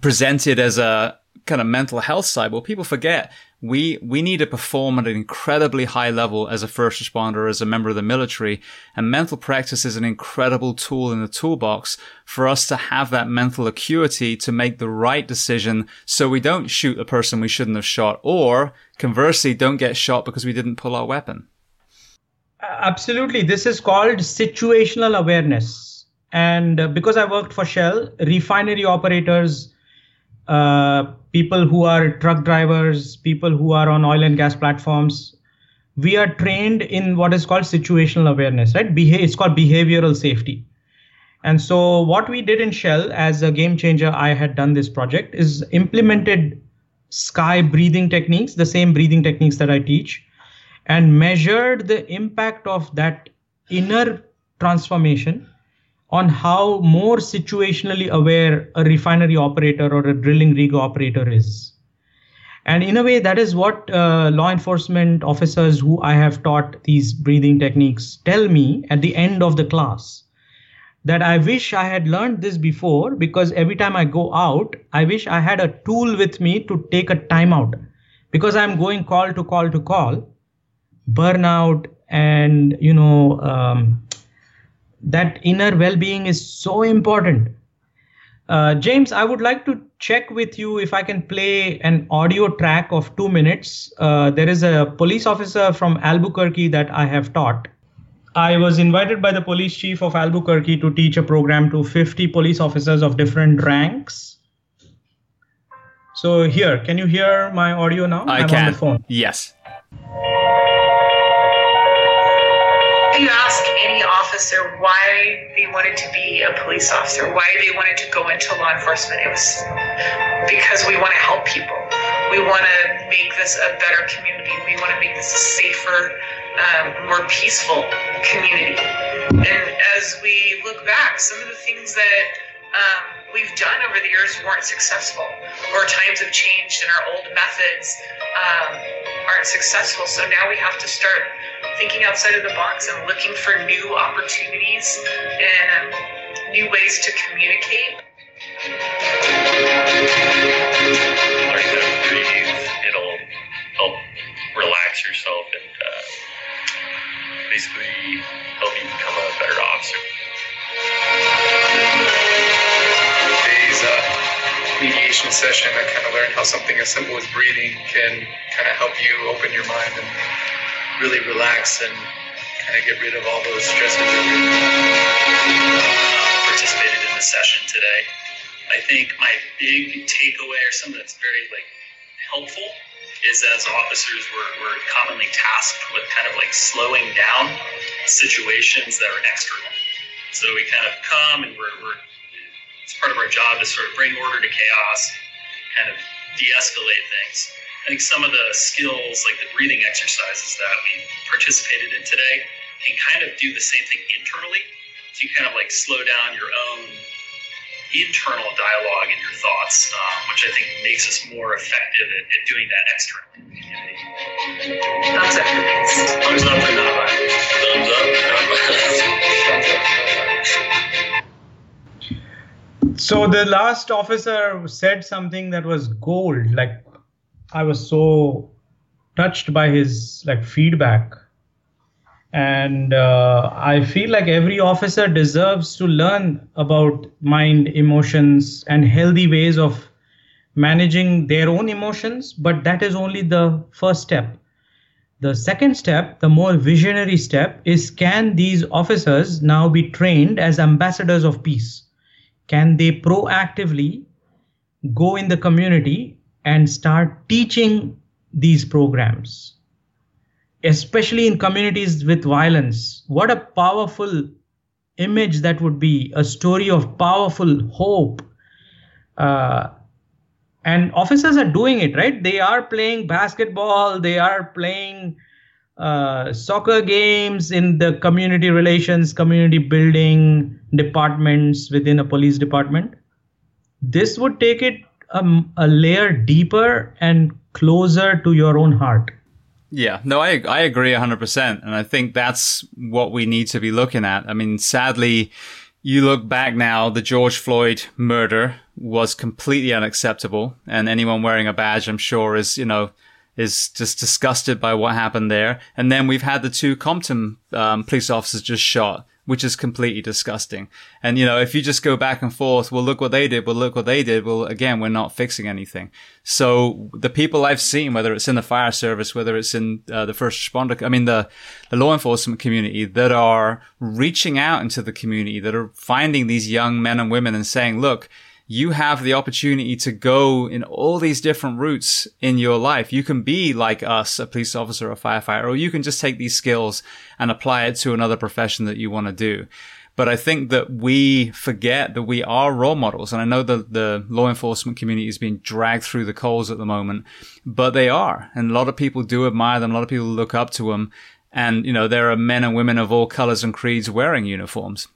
presented as a kind of mental health side. Well, people forget we we need to perform at an incredibly high level as a first responder, as a member of the military, and mental practice is an incredible tool in the toolbox for us to have that mental acuity to make the right decision, so we don't shoot a person we shouldn't have shot, or conversely, don't get shot because we didn't pull our weapon. Absolutely, this is called situational awareness, and uh, because I worked for Shell, refinery operators uh, people who are truck drivers, people who are on oil and gas platforms, we are trained in what is called situational awareness, right? Beha- it's called behavioral safety. And so, what we did in Shell as a game changer, I had done this project, is implemented sky breathing techniques, the same breathing techniques that I teach, and measured the impact of that inner transformation on how more situationally aware a refinery operator or a drilling rig operator is. And in a way, that is what uh, law enforcement officers who I have taught these breathing techniques tell me at the end of the class. That I wish I had learned this before because every time I go out, I wish I had a tool with me to take a timeout because I'm going call to call to call. Burnout and, you know, um, that inner well-being is so important. Uh, james i would like to check with you if i can play an audio track of two minutes. Uh, there is a police officer from albuquerque that i have taught. I was invited by the police chief of albuquerque to teach a program to 50 police officers of different ranks. So here can you hear my audio now? I I'm can on the phone. Yes. You ask any officer why they wanted to be a police officer, why they wanted to go into law enforcement, it was because we want to help people. We want to make this a better community. We want to make this a safer, um, more peaceful community. And as we look back, some of the things that um, we've done over the years weren't successful, or times have changed and our old methods um, aren't successful. So now we have to start thinking outside of the box and looking for new opportunities and um, new ways to communicate. Learning how to breathe, it'll help relax yourself and uh, basically help you become a better officer. Uh, meditation session, I kind of learned how something as simple as breathing can kind of help you open your mind and really relax and kind of get rid of all those stresses. Um, participated in the session today. I think my big takeaway or something that's very like helpful is as officers we're, we're commonly tasked with kind of like slowing down situations that are external. So we kind of come and we're, we're it's part of our job to sort of bring order to chaos, kind of de-escalate things. I think some of the skills, like the breathing exercises that we participated in today, can kind of do the same thing internally. So you kind of like slow down your own internal dialogue and your thoughts, um, which I think makes us more effective at, at doing that externally. Thumbs up. Thumbs up for nonviolence. Thumbs up. So the last officer said something that was gold, like I was so touched by his like feedback, and uh, I feel like every officer deserves to learn about mind, emotions, and healthy ways of managing their own emotions. But that is only the first step. The second step, the more visionary step, is can these officers now be trained as ambassadors of peace? Can they proactively go in the community and start teaching these programs especially in communities with violence. What a powerful image that would be a story of powerful hope. Uh, and officers are doing it, right? They are playing basketball, they are playing uh, soccer games in the community relations, community building departments within a police department. This would take it um, a layer deeper and closer to your own heart. Yeah, no, I I agree 100%. And I think that's what we need to be looking at. I mean, sadly, you look back now, the George Floyd murder was completely unacceptable. And anyone wearing a badge, I'm sure, is, you know, is just disgusted by what happened there. And then we've had the two Compton um, police officers just shot which is completely disgusting. And, you know, if you just go back and forth, well, look what they did. Well, look what they did. Well, again, we're not fixing anything. So the people I've seen, whether it's in the fire service, whether it's in uh, the first responder, I mean, the, the law enforcement community that are reaching out into the community, that are finding these young men and women and saying, look, you have the opportunity to go in all these different routes in your life. You can be like us, a police officer a firefighter, or you can just take these skills and apply it to another profession that you want to do. But I think that we forget that we are role models. And I know that the law enforcement community is being dragged through the coals at the moment, but they are. And a lot of people do admire them. A lot of people look up to them. And, you know, there are men and women of all colors and creeds wearing uniforms.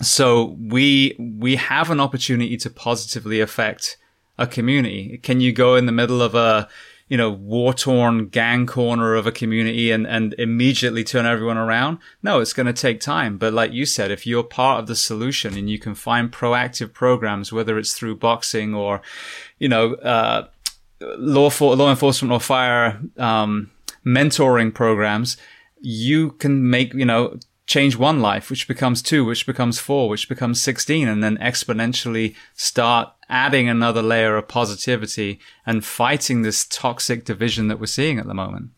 So we, we have an opportunity to positively affect a community. Can you go in the middle of a, you know, war torn gang corner of a community and, and immediately turn everyone around? No, it's going to take time. But like you said, if you're part of the solution and you can find proactive programs, whether it's through boxing or, you know, uh, law for, law enforcement or fire, um, mentoring programs, you can make, you know, change one life, which becomes two, which becomes four, which becomes 16, and then exponentially start adding another layer of positivity and fighting this toxic division that we're seeing at the moment.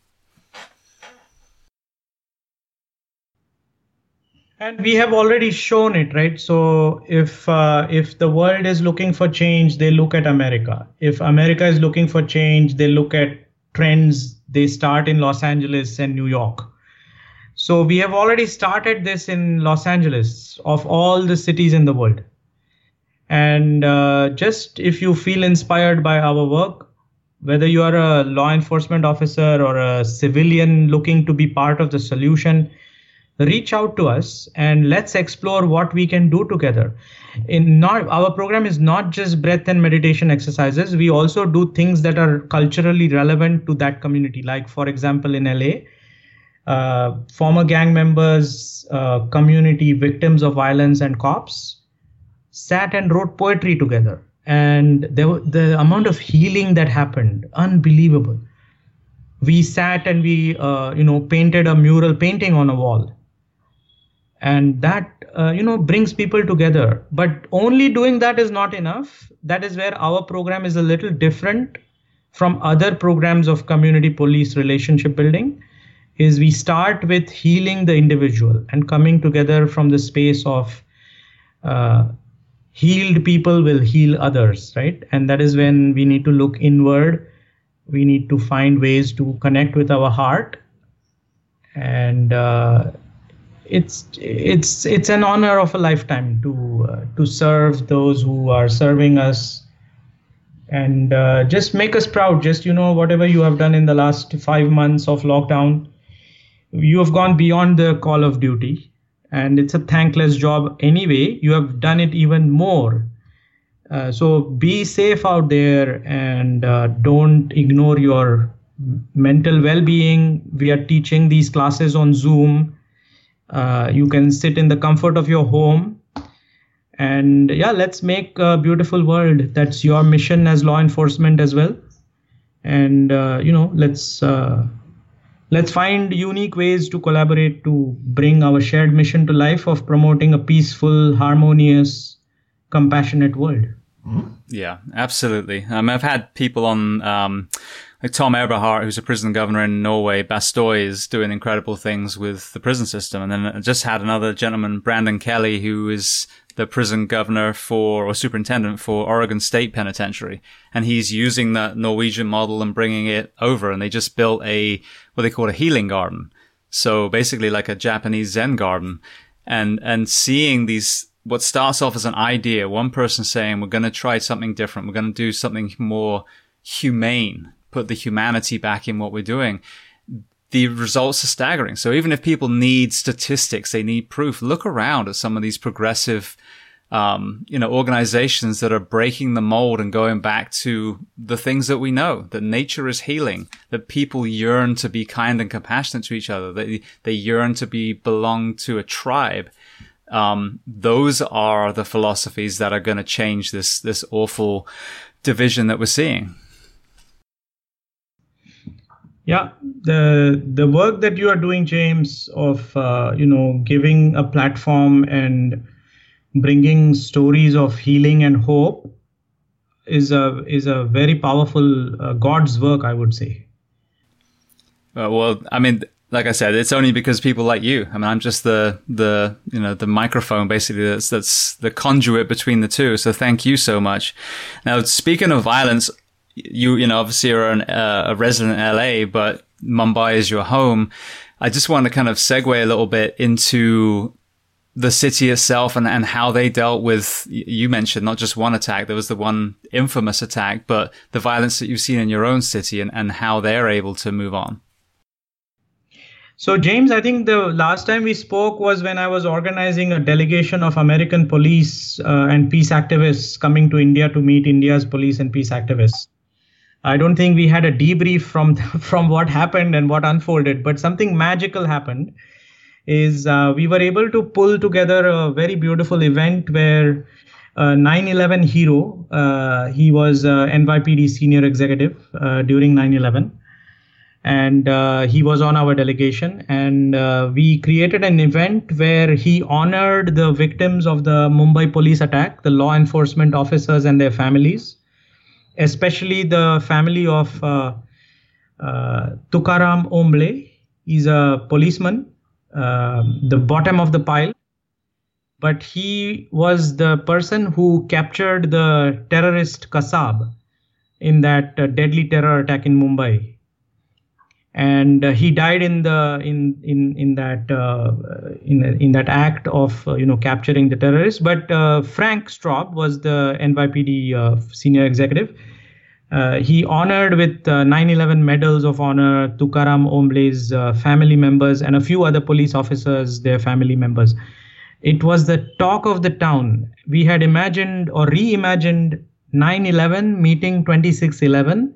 And we have already shown it, right? So if uh, if the world is looking for change, they look at America. If America is looking for change, they look at trends. They start in Los Angeles and New York so we have already started this in Los Angeles, of all the cities in the world. And uh, just if you feel inspired by our work, whether you are a law enforcement officer or a civilian looking to be part of the solution, reach out to us and let's explore what we can do together. In not our program is not just breath and meditation exercises. We also do things that are culturally relevant to that community. Like for example, in LA, uh, former gang members, uh, community victims of violence, and cops sat and wrote poetry together. And there, the amount of healing that happened, unbelievable. We sat and we, uh, you know, painted a mural painting on a wall, and that, uh, you know, brings people together. But only doing that is not enough. That is where our program is a little different from other programs of community police relationship building is we start with healing the individual and coming together from the space of uh, healed people will heal others right? And that is when we need to look inward. We need to find ways to connect with our heart. And uh, it's it's it's an honor of a lifetime to uh, to serve those who are serving us. And uh, just make us proud. Just you know whatever you have done in the last 5 months of lockdown you have gone beyond the call of duty and it's a thankless job anyway. You have done it even more. Uh, so be safe out there and uh, don't ignore your mental well-being. We are teaching these classes on zoom. Uh, you can sit in the comfort of your home. And yeah let's make a beautiful world. That's your mission as law enforcement as well. And uh, you know let's uh, Let's find unique ways to collaborate to bring our shared mission to life of promoting a peaceful, harmonious, compassionate world. Yeah, absolutely. Um, I've had people on, um, like Tom Eberhardt, who's a prison governor in Norway. Bastoy is doing incredible things with the prison system. And then I just had another gentleman, Brandon Kelly, who is the prison governor for or superintendent for Oregon State Penitentiary, and he's using that Norwegian model and bringing it over. And they just built a what they call a healing garden, so basically like a Japanese Zen garden, and and seeing these what starts off as an idea, one person saying we're going to try something different, we're going to do something more humane, put the humanity back in what we're doing the results are staggering. So even if people need statistics, they need proof, look around at some of these progressive, um, you know, organizations that are breaking the mold and going back to the things that we know, that nature is healing, that people yearn to be kind and compassionate to each other, that they yearn to be belong to a tribe. Um, those are the philosophies that are going to change this, this awful division that we're seeing. Yeah, the the work that you are doing, James, of uh, you know giving a platform and bringing stories of healing and hope is a is a very powerful uh, God's work, I would say. Uh, well, I mean, like I said, it's only because people like you. I mean, I'm just the the you know the microphone basically that's that's the conduit between the two. So thank you so much. Now, speaking of violence, you you know obviously you're an, uh, a resident in LA, but Mumbai is your home. I just want to kind of segue a little bit into the city itself and, and how they dealt with you mentioned not just one attack there was the one infamous attack but the violence that you've seen in your own city and, and how they're able to move on so james i think the last time we spoke was when i was organizing a delegation of american police uh, and peace activists coming to india to meet india's police and peace activists I don't think we had a debrief from from what happened and what unfolded, but something magical happened. Is uh, we were able to pull together a very beautiful event where uh, 9/11 hero, uh, he was uh, NYPD senior executive uh, during 9/11, and he was on our delegation, and we created an event where he honored the victims of the Mumbai police attack, the law enforcement officers and their families especially the family of uh, uh, Tukaram Omble. He's a policeman, uh, the bottom of the pile. But he was the person who captured the terrorist Kasab in that uh, deadly terror attack in Mumbai. And uh, he died in the in in in that uh, in in that act of you know capturing the terrorists. But Frank Straub was the NYPD senior executive uh, he honored with 9/11 uh, medals of honor Tukaram Omble's uh, family members and a few other police officers, their family members. It was the talk of the town. We had imagined or reimagined 9/11 meeting 26/11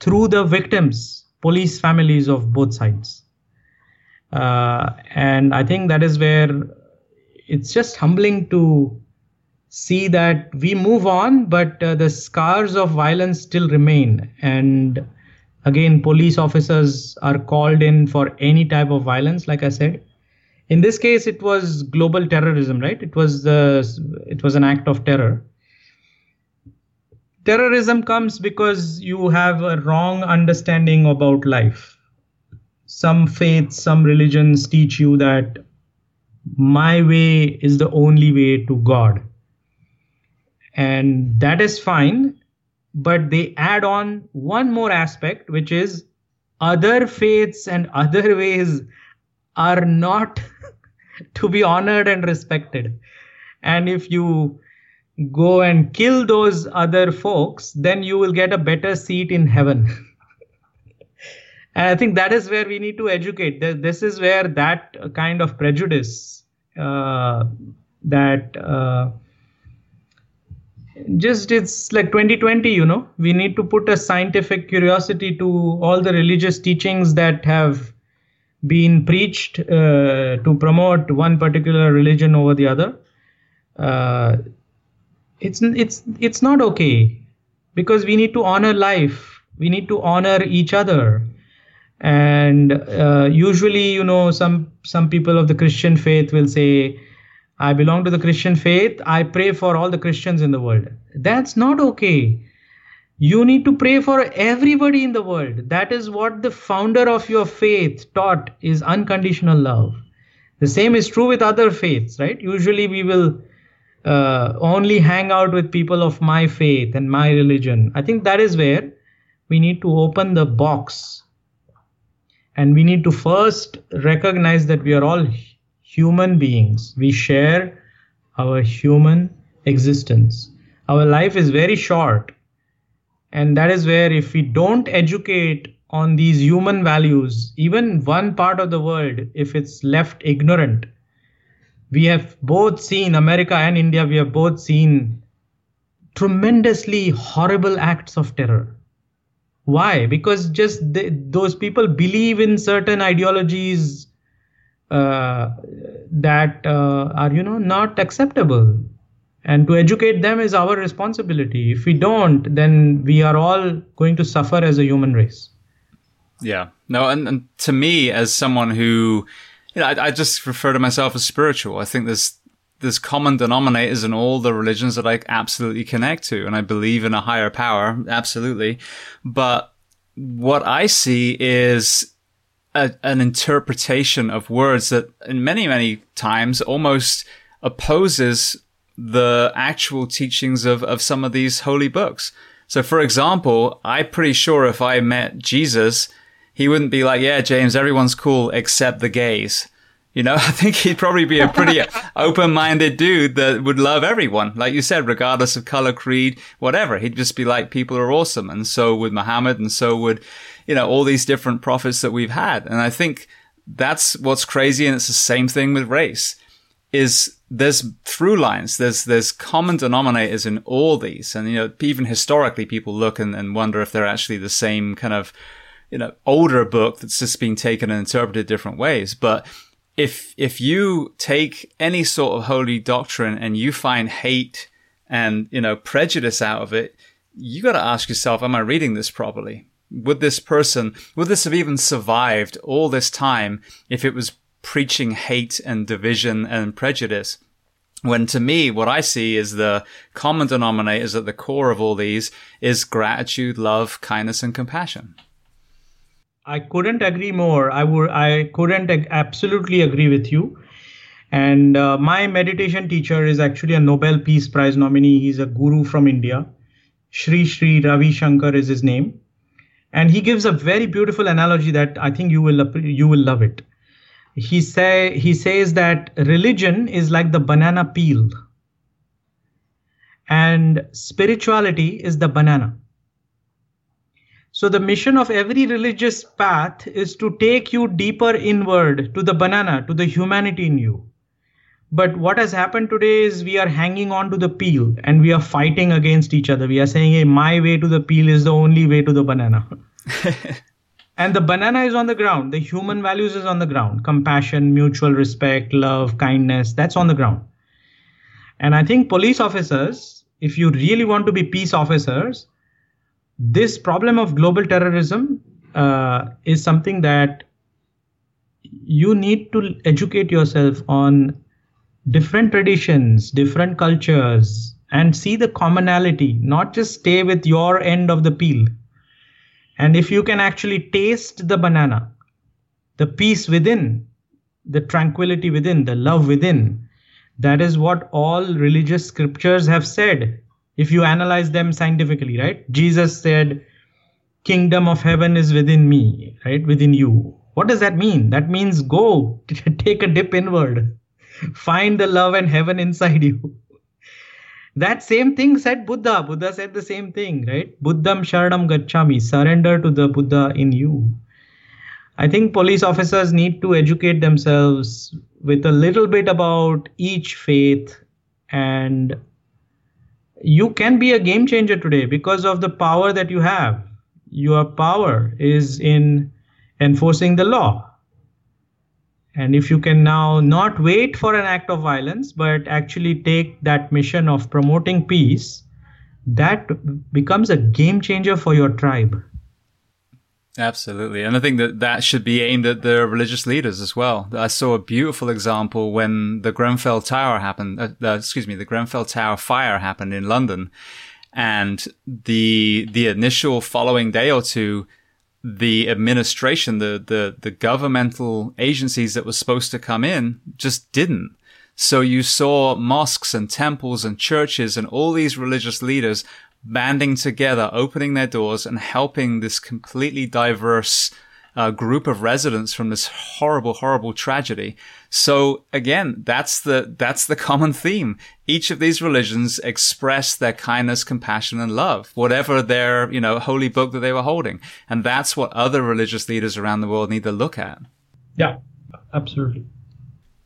through the victims, police families of both sides. Uh, and I think that is where it's just humbling to see that we move on, but uh, the scars of violence still remain. And again, police officers are called in for any type of violence, like I said. In this case, it was global terrorism, right? It was the it was an act of terror. Terrorism comes because you have a wrong understanding about life. Some faiths, some religions teach you that my way is the only way to God and that is fine but they add on one more aspect which is other faiths and other ways are not to be honored and respected and if you go and kill those other folks then you will get a better seat in heaven. And i think that is where we need to educate. This is where that kind of prejudice uh, that uh, just it's like 2020 you know. We need to put a scientific curiosity to all the religious teachings that have been preached uh, to promote one particular religion over the other. Uh, it's it's it's not okay because we need to honor life we need to honor each other and uh, usually you know some some people of the christian faith will say I belong to the Christian faith. I pray for all the Christians in the world. That's not okay. You need to pray for everybody in the world. That is what the founder of your faith taught is unconditional love. The same is true with other faiths, right? Usually we will uh, only hang out with people of my faith and my religion. I think that is where we need to open the box and we need to first recognize that we are all human beings. We share our human existence. Our life is very short. And that is where, if we don't educate on these human values, even one part of the world, if it's left ignorant, we have both seen America and India, we have both seen tremendously horrible acts of terror. Why? Because just they, those people believe in certain ideologies uh, that uh, are, you know, not acceptable. And to educate them is our responsibility. If we don't, then we are all going to suffer as a human race. Yeah. No, and, and to me, as someone who you know, I, I just refer to myself as spiritual. I think there's there's common denominators in all the religions that I absolutely connect to, and I believe in a higher power, absolutely. But what I see is a, an interpretation of words that, in many many times, almost opposes the actual teachings of of some of these holy books. So, for example, I'm pretty sure if I met Jesus he wouldn't be like, yeah, James, everyone's cool except the gays. You know, I think he'd probably be a pretty open-minded dude that would love everyone. Like you said, regardless of color, creed, whatever. He'd just be like, people are awesome. And so would Muhammad and so would, you know, all these different prophets that we've had. And I think that's what's crazy. And it's the same thing with race is there's through lines. There's, there's common denominators in all these. And, you know, even historically people look and, and wonder if they're actually the same kind of, you know, older book that's just been taken and interpreted different ways. But if, if you take any sort of holy doctrine and you find hate and, you know, prejudice out of it, you got to ask yourself, am I reading this properly? Would this person, would this have even survived all this time if it was preaching hate and division and prejudice? When to me, what I see is the common denominators at the core of all these is gratitude, love, kindness, and compassion. I couldn't agree more. I would. I couldn't absolutely agree with you. And uh, my meditation teacher is actually a Nobel Peace Prize nominee. He's a guru from India. Sri Sri Ravi Shankar is his name, and he gives a very beautiful analogy that I think you will you will love it. He say he says that religion is like the banana peel, and spirituality is the banana so the mission of every religious path is to take you deeper inward to the banana, to the humanity in you. But what has happened today is we are hanging on to the peel and we are fighting against each other. We are saying, hey, my way to the peel is the only way to the banana. and the banana is on the ground. The human values is on the ground. Compassion, mutual respect, love, kindness, that's on the ground. And I think police officers, if you really want to be peace officers, this problem of global terrorism uh, is something that you need to educate yourself on different traditions, different cultures, and see the commonality, not just stay with your end of the peel. And if you can actually taste the banana, the peace within, the tranquility within, the love within, that is what all religious scriptures have said if you analyze them scientifically right? Jesus said kingdom of heaven is within me right? Within you. What does that mean? That means go take a dip inward. Find the love and heaven inside you. That same thing said buddha. Buddha said the same thing right? Buddham sharanam gacchami surrender to the buddha in you. I think police officers need to educate themselves with a little bit about each faith and you can be a game changer today because of the power that you have. Your power is in enforcing the law. And if you can now not wait for an act of violence, but actually take that mission of promoting peace, that becomes a game changer for your tribe. Absolutely. And I think that that should be aimed at the religious leaders as well. I saw a beautiful example when the Grenfell Tower happened, uh, uh, excuse me, the Grenfell Tower fire happened in London. And the, the initial following day or two, the administration, the, the, the governmental agencies that were supposed to come in just didn't. So you saw mosques and temples and churches and all these religious leaders banding together, opening their doors and helping this completely diverse uh, group of residents from this horrible, horrible tragedy. So again, that's the, that's the common theme. Each of these religions express their kindness, compassion, and love, whatever their, you know, holy book that they were holding. And that's what other religious leaders around the world need to look at. Yeah, absolutely.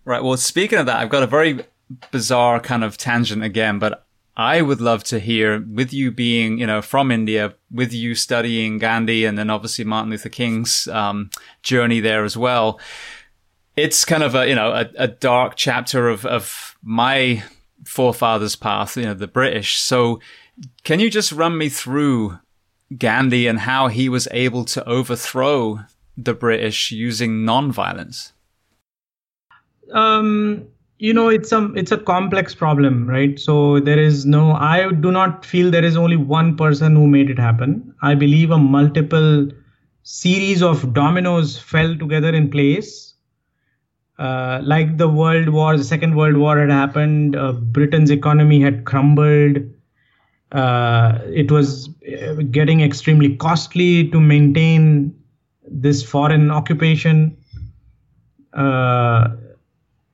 Right. Well, speaking of that, I've got a very bizarre kind of tangent again, but I would love to hear with you being, you know, from India, with you studying Gandhi and then obviously Martin Luther King's um, journey there as well. It's kind of a, you know, a, a dark chapter of, of my forefathers' path, you know, the British. So can you just run me through Gandhi and how he was able to overthrow the British using non-violence? Um, you know it's a it's a complex problem right? So there is no i do not feel there is only one person who made it happen. I believe a multiple series of dominoes fell together in place. Uh, like the world war the second world war had happened uh, britain's economy had crumbled. Uh, it was uh, getting extremely costly to maintain this foreign occupation. Uh,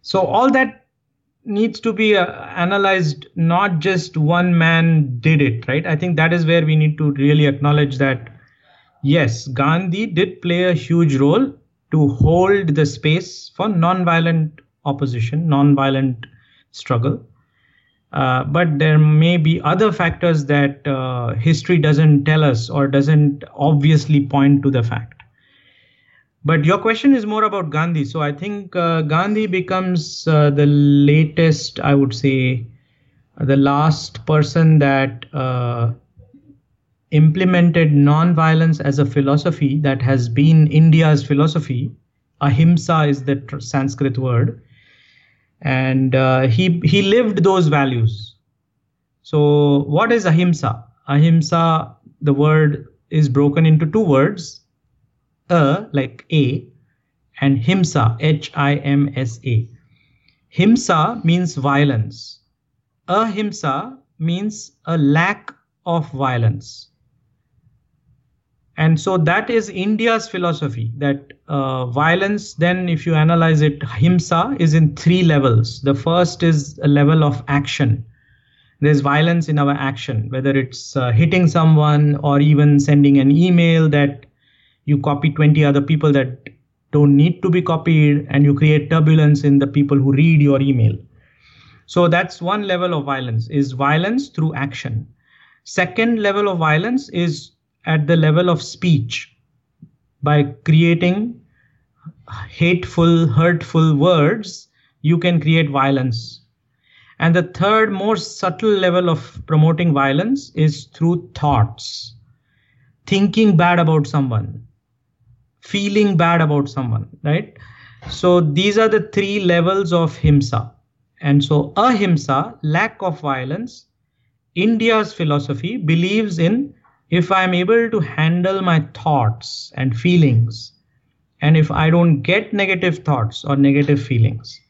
so all that needs to be uh, analyzed not just one man did it right? I think that is where we need to really acknowledge that yes gandhi did play a huge role to hold the space for non-violent opposition non-violent struggle. Uh, but there may be other factors that uh, history doesn't tell us or doesn't obviously point to the fact but your question is more about Gandhi. So I think uh, Gandhi becomes uh, the latest, I would say, the last person that uh, implemented non-violence as a philosophy that has been India's philosophy. Ahimsa is the tr- Sanskrit word, and uh, he he lived those values. So what is ahimsa? Ahimsa, the word is broken into two words a like a and himsa h i m s a. Himsa means violence. Ahimsa means a lack of violence. And so that is india's philosophy that uh, violence then if you analyze it himsa is in three levels. The first is a level of action. There's violence in our action whether it's uh, hitting someone or even sending an email that you copy 20 other people that don't need to be copied and you create turbulence in the people who read your email. So that's one level of violence is violence through action. Second level of violence is at the level of speech. By creating hateful hurtful words you can create violence. And the third more subtle level of promoting violence is through thoughts. Thinking bad about someone feeling bad about someone, right? So these are the three levels of himsa. And so ahimsa, lack of violence, India's philosophy believes in if I'm able to handle my thoughts and feelings, and if I don't get negative thoughts or negative feelings,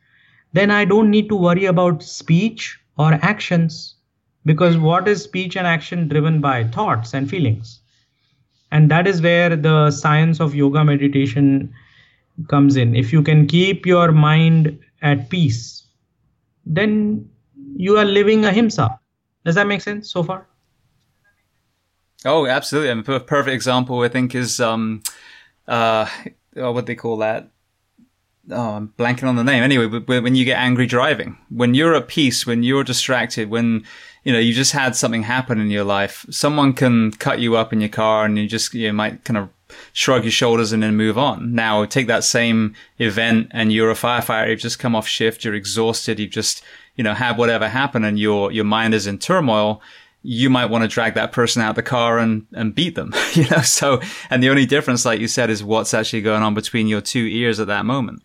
then I don't need to worry about speech or actions because what is speech and action driven by thoughts and feelings and that is where the science of yoga meditation comes in. If you can keep your mind at peace then you are living ahimsa. Does that make sense so far? Oh absolutely. A perfect example i think is um uh oh, what they call that? Oh, I'm blanking on the name. Anyway, when you get angry driving, when you're at peace, when you're distracted, when you know, you just had something happen in your life. Someone can cut you up in your car and you just, you might kind of shrug your shoulders and then move on. Now take that same event and you're a firefighter. You've just come off shift. You're exhausted. You've just, you know, had whatever happen and your, your mind is in turmoil. You might want to drag that person out the car and, and beat them, you know, so, and the only difference, like you said, is what's actually going on between your two ears at that moment.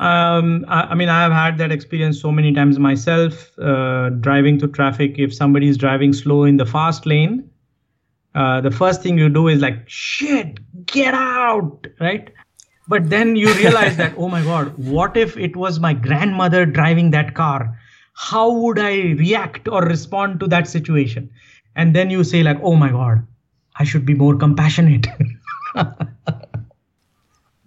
Um, I, I, mean, I have had that experience so many times myself. Uh, driving through traffic, if somebody is driving slow in the fast lane, uh, the first thing you do is like, "Shit, get out!" Right? but then you realize that oh my god what if it was my grandmother driving that car how would i react or respond to that situation and then you say like oh my god i should be more compassionate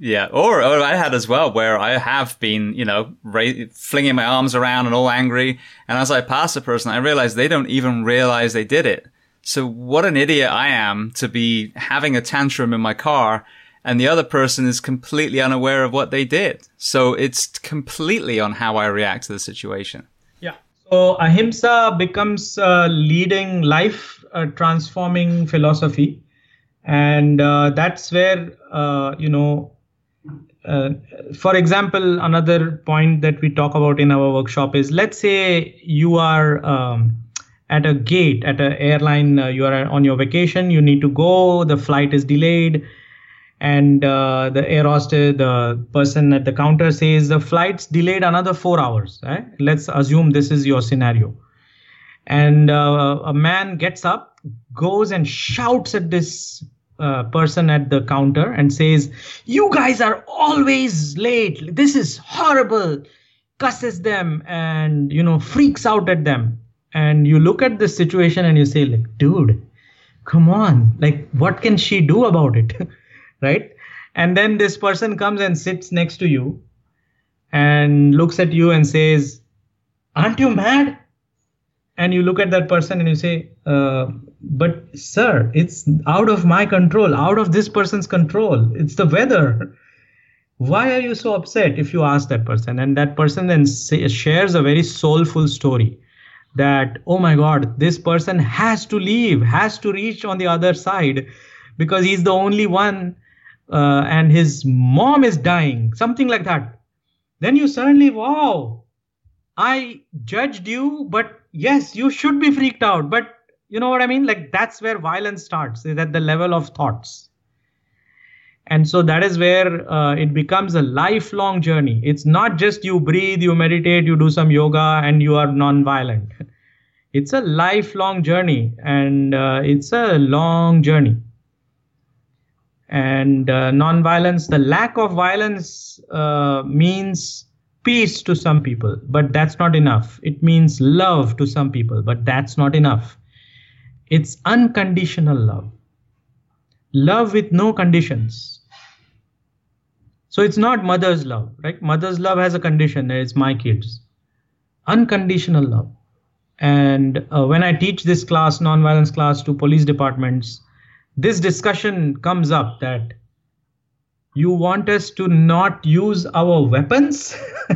Yeah, or, or I had as well, where I have been, you know, ra- flinging my arms around and all angry. And as I pass a person, I realize they don't even realize they did it. So what an idiot I am to be having a tantrum in my car and the other person is completely unaware of what they did. So it's completely on how I react to the situation. Yeah. So ahimsa becomes a leading life uh, transforming philosophy. And uh, that's where, uh, you know, uh, for example, another point that we talk about in our workshop is let's say you are um, at a gate at an airline, uh, you are on your vacation, you need to go, the flight is delayed, and uh, the air hostess, the person at the counter says the flight's delayed another four hours. Right? Let's assume this is your scenario. And uh, a man gets up, goes and shouts at this uh, person at the counter and says, You guys are always late. This is horrible. Cusses them and, you know, freaks out at them. And you look at this situation and you say, like, dude, come on. Like, what can she do about it? right? And then this person comes and sits next to you and looks at you and says, Aren't you mad? And you look at that person and you say, uh, but sir it's out of my control out of this person's control. It's the weather. Why are you so upset if you ask that person? And that person then say, shares a very soulful story that oh my god this person has to leave has to reach on the other side because he's the only one uh, and his mom is dying something like that. Then you suddenly wow i judged you but yes you should be freaked out but you know what i mean? Like that's where violence starts is at the level of thoughts. And so that is where uh, it becomes a lifelong journey. It's not just you breathe you meditate you do some yoga and you are non-violent. It's a lifelong journey and uh, it's a long journey. And uh, non-violence the lack of violence uh, means peace to some people but that's not enough. It means love to some people but that's not enough it's unconditional love. Love with no conditions. So it's not mother's love, right? Mother's love has a condition. It's my kids. Unconditional love. And uh, when I teach this class, nonviolence class to police departments, this discussion comes up that you want us to not use our weapons?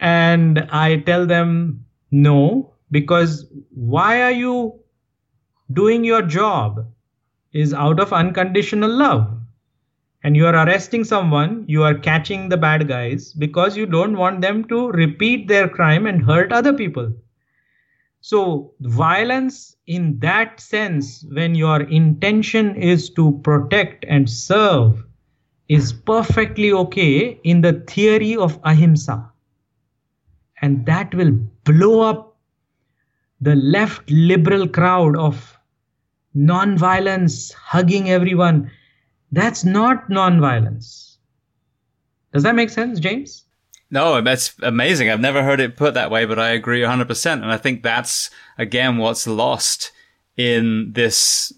and I tell them, no, because why are you doing your job is out of unconditional love. And you are arresting someone you are catching the bad guys because you don't want them to repeat their crime and hurt other people. So violence in that sense when your intention is to protect and serve is perfectly okay in the theory of ahimsa. And that will blow up the left liberal crowd of non-violence, hugging everyone. That's not non-violence. Does that make sense, James? No, that's amazing. I've never heard it put that way, but I agree 100%. And I think that's, again, what's lost in this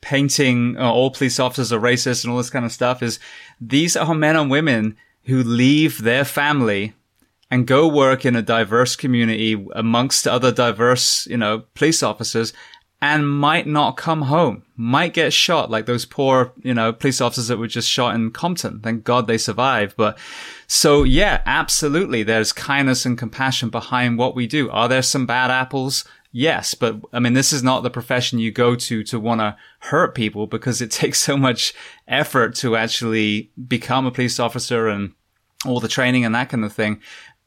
painting uh, all police officers are racist and all this kind of stuff is these are men and women who leave their family and go work in a diverse community amongst other diverse, you know, police officers and might not come home, might get shot like those poor, you know, police officers that were just shot in Compton. Thank God they survived. But so yeah, absolutely. There's kindness and compassion behind what we do. Are there some bad apples? Yes, but I mean, this is not the profession you go to to want to hurt people because it takes so much effort to actually become a police officer and all the training and that kind of thing.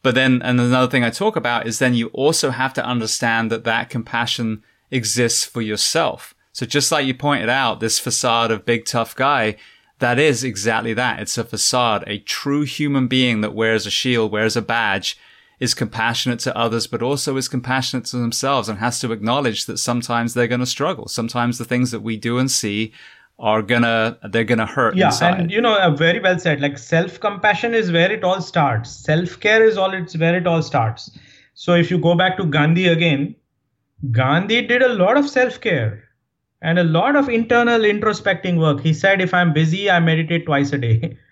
But then, and another thing I talk about is then you also have to understand that that compassion exists for yourself. So just like you pointed out, this facade of big tough guy, that is exactly that. It's a facade. A true human being that wears a shield, wears a badge, is compassionate to others, but also is compassionate to themselves and has to acknowledge that sometimes they're going to struggle. Sometimes the things that we do and see are gonna they're gonna hurt yeah inside. and you know uh, very well said. Like self compassion is where it all starts. Self care is all it's where it all starts. So if you go back to gandhi again gandhi did a lot of self care and a lot of internal introspecting work. He said if i'm busy i meditate twice a day.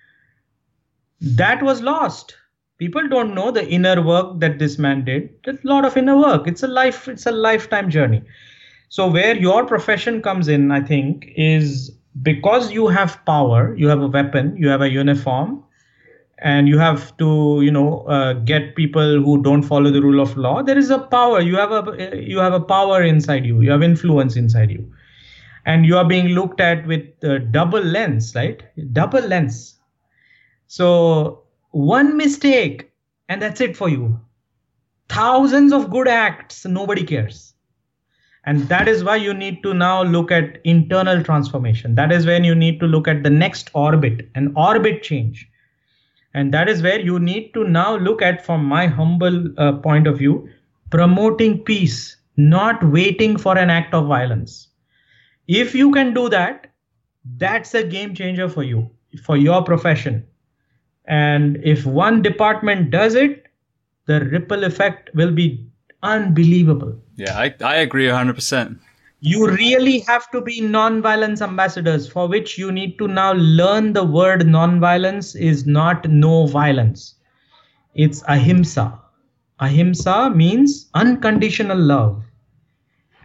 That was lost. People don't know the inner work that this man did. A lot of inner work. It's a life it's a lifetime journey. So where your profession comes in i think is because you have power you have a weapon you have a uniform and you have to you know uh, get people who don't follow the rule of law there is a power you have a you have a power inside you you have influence inside you. And you are being looked at with a double lens right? Double lens. So one mistake and that's it for you. Thousands of good acts nobody cares and that is why you need to now look at internal transformation. That is when you need to look at the next orbit an orbit change. And that is where you need to now look at from my humble uh, point of view promoting peace not waiting for an act of violence. If you can do that that's a game changer for you for your profession. And if one department does it the ripple effect will be unbelievable. Yeah i, I agree 100% you really have to be non-violence ambassadors for which you need to now learn the word non-violence is not no violence. It's ahimsa. Ahimsa means unconditional love.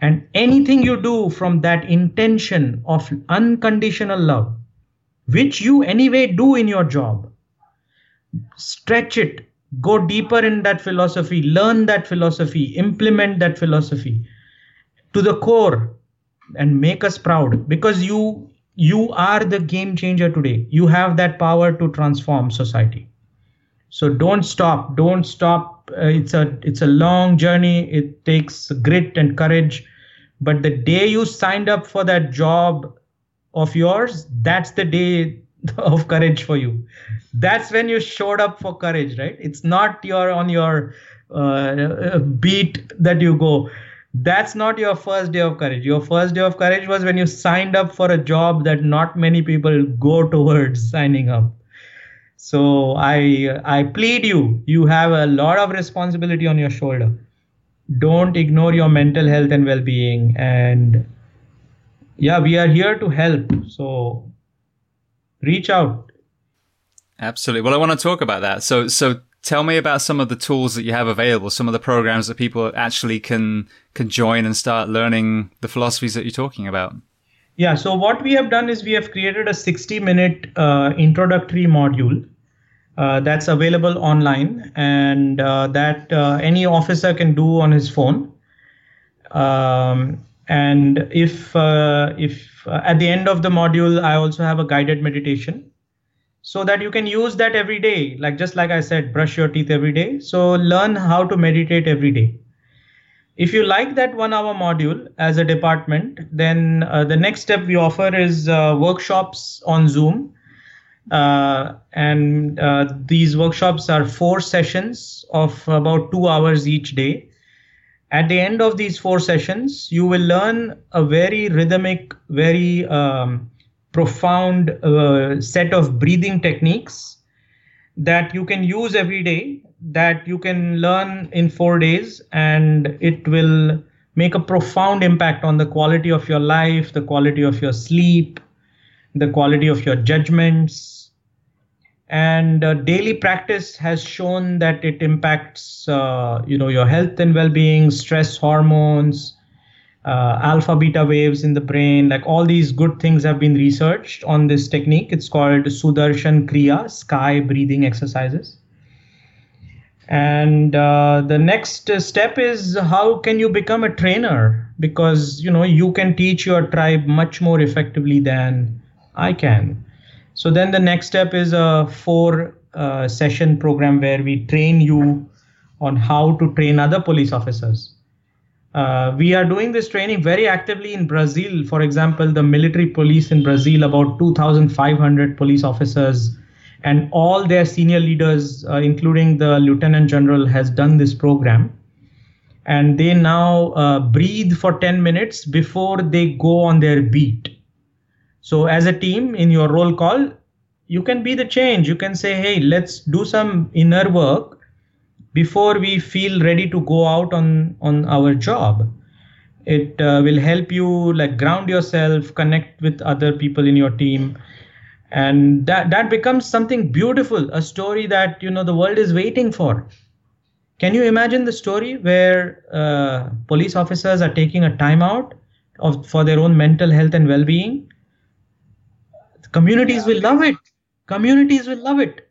And anything you do from that intention of unconditional love which you anyway do in your job stretch it go deeper in that philosophy learn that philosophy implement that philosophy to the core and make us proud. Because you you are the game changer today. You have that power to transform society. So don't stop. Don't stop. Uh, it's a it's a long journey. It takes grit and courage. But the day you signed up for that job of yours that's the day of courage for you. That's when you showed up for courage right? It's not your on your uh, beat that you go. That's not your first day of courage. Your first day of courage was when you signed up for a job that not many people go towards signing up. So i i plead you you have a lot of responsibility on your shoulder. Don't ignore your mental health and well-being and yeah we are here to help. So reach out. Absolutely. Well i want to talk about that. So so tell me about some of the tools that you have available some of the programs that people actually can can join and start learning the philosophies that you're talking about. Yeah so what we have done is we have created a 60 minute uh, introductory module uh, that's available online and uh, that uh, any officer can do on his phone. Um, and if uh, if uh, at the end of the module i also have a guided meditation so that you can use that every day. Like just like i said brush your teeth every day. So learn how to meditate every day. If you like that one hour module as a department then uh, the next step we offer is uh, workshops on zoom. Uh, and uh, these workshops are four sessions of about two hours each day at the end of these four sessions you will learn a very rhythmic very um, profound uh, set of breathing techniques that you can use every day that you can learn in four days and it will make a profound impact on the quality of your life the quality of your sleep the quality of your judgments and uh, daily practice has shown that it impacts uh, you know your health and well-being stress hormones uh, alpha beta waves in the brain. Like all these good things have been researched on this technique. It's called sudarshan kriya sky breathing exercises. And uh, the next step is how can you become a trainer? Because you know you can teach your tribe much more effectively than i can so then the next step is a four uh, session program where we train you on how to train other police officers. Uh, we are doing this training very actively in Brazil. For example, the military police in Brazil, about 2,500 police officers and all their senior leaders, uh, including the lieutenant general, has done this program. And they now uh, breathe for 10 minutes before they go on their beat So as a team in your roll call, you can be the change. You can say, hey, let's do some inner work before we feel ready to go out on on our job. It uh, will help you like ground yourself, connect with other people in your team, and that that becomes something beautiful, a story that you know the world is waiting for. Can you imagine the story where uh, police officers are taking a timeout of, for their own mental health and well-being? Communities yeah. will love it. Communities will love it.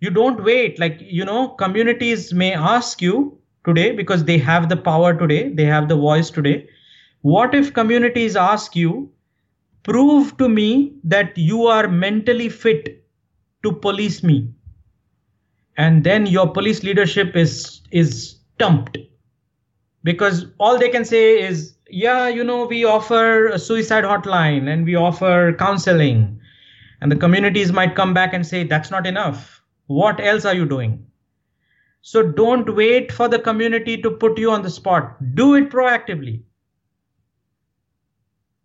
You don't wait. Like you know communities may ask you today because they have the power today. They have the voice today. What if communities ask you prove to me that you are mentally fit to police me and then your police leadership is is stumped. Because all they can say is yeah you know we offer a suicide hotline and we offer counseling and the communities might come back and say, that's not enough. What else are you doing? So don't wait for the community to put you on the spot. Do it proactively.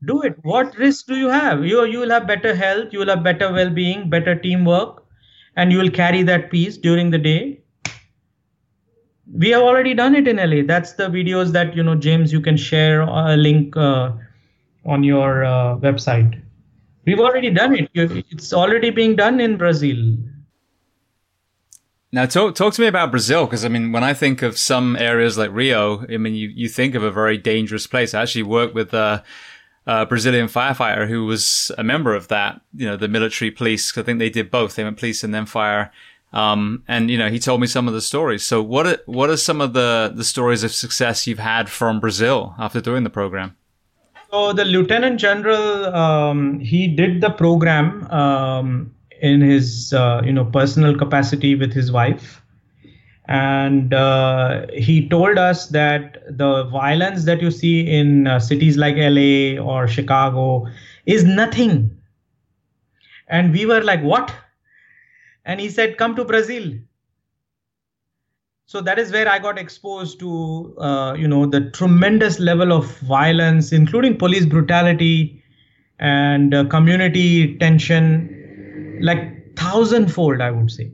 Do it. What risk do you have? You, you will have better health, you will have better well being, better teamwork, and you will carry that piece during the day. We have already done it in LA. That's the videos that, you know, James, you can share a link uh, on your uh, website. We've already done it. It's already being done in Brazil. Now, talk talk to me about Brazil because I mean, when I think of some areas like Rio, I mean, you, you think of a very dangerous place. I actually worked with a, a Brazilian firefighter who was a member of that, you know, the military police. I think they did both. They went police and then fire. Um, and you know, he told me some of the stories. So, what are, what are some of the the stories of success you've had from Brazil after doing the program? So the lieutenant general, um, he did the program um, in his uh, you know personal capacity with his wife, and uh, he told us that the violence that you see in uh, cities like LA or Chicago is nothing. And we were like, what? And he said, come to Brazil. So that is where i got exposed to uh, you know the tremendous level of violence including police brutality and uh, community tension like thousandfold i would say.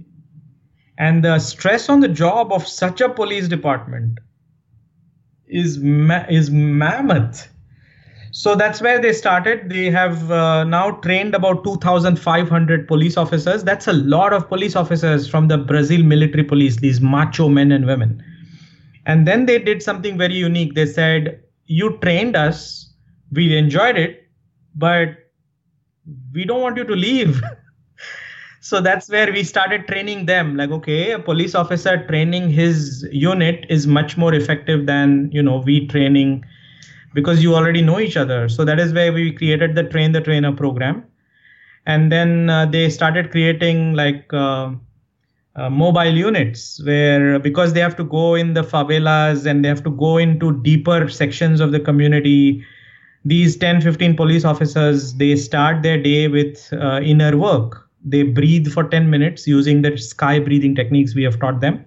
And the stress on the job of such a police department is ma- is mammoth so that's where they started. They have uh, now trained about 2,500 police officers. That's a lot of police officers from the Brazil military police, these macho men and women. And then they did something very unique. They said, You trained us, we enjoyed it, but we don't want you to leave. so that's where we started training them like okay a police officer training his unit is much more effective than you know we training because you already know each other. So that is where we created the train the trainer program. And then uh, they started creating like uh, uh, mobile units where because they have to go in the favelas and they have to go into deeper sections of the community these 10 15 police officers they start their day with uh, inner work they breathe for 10 minutes using the sky breathing techniques we have taught them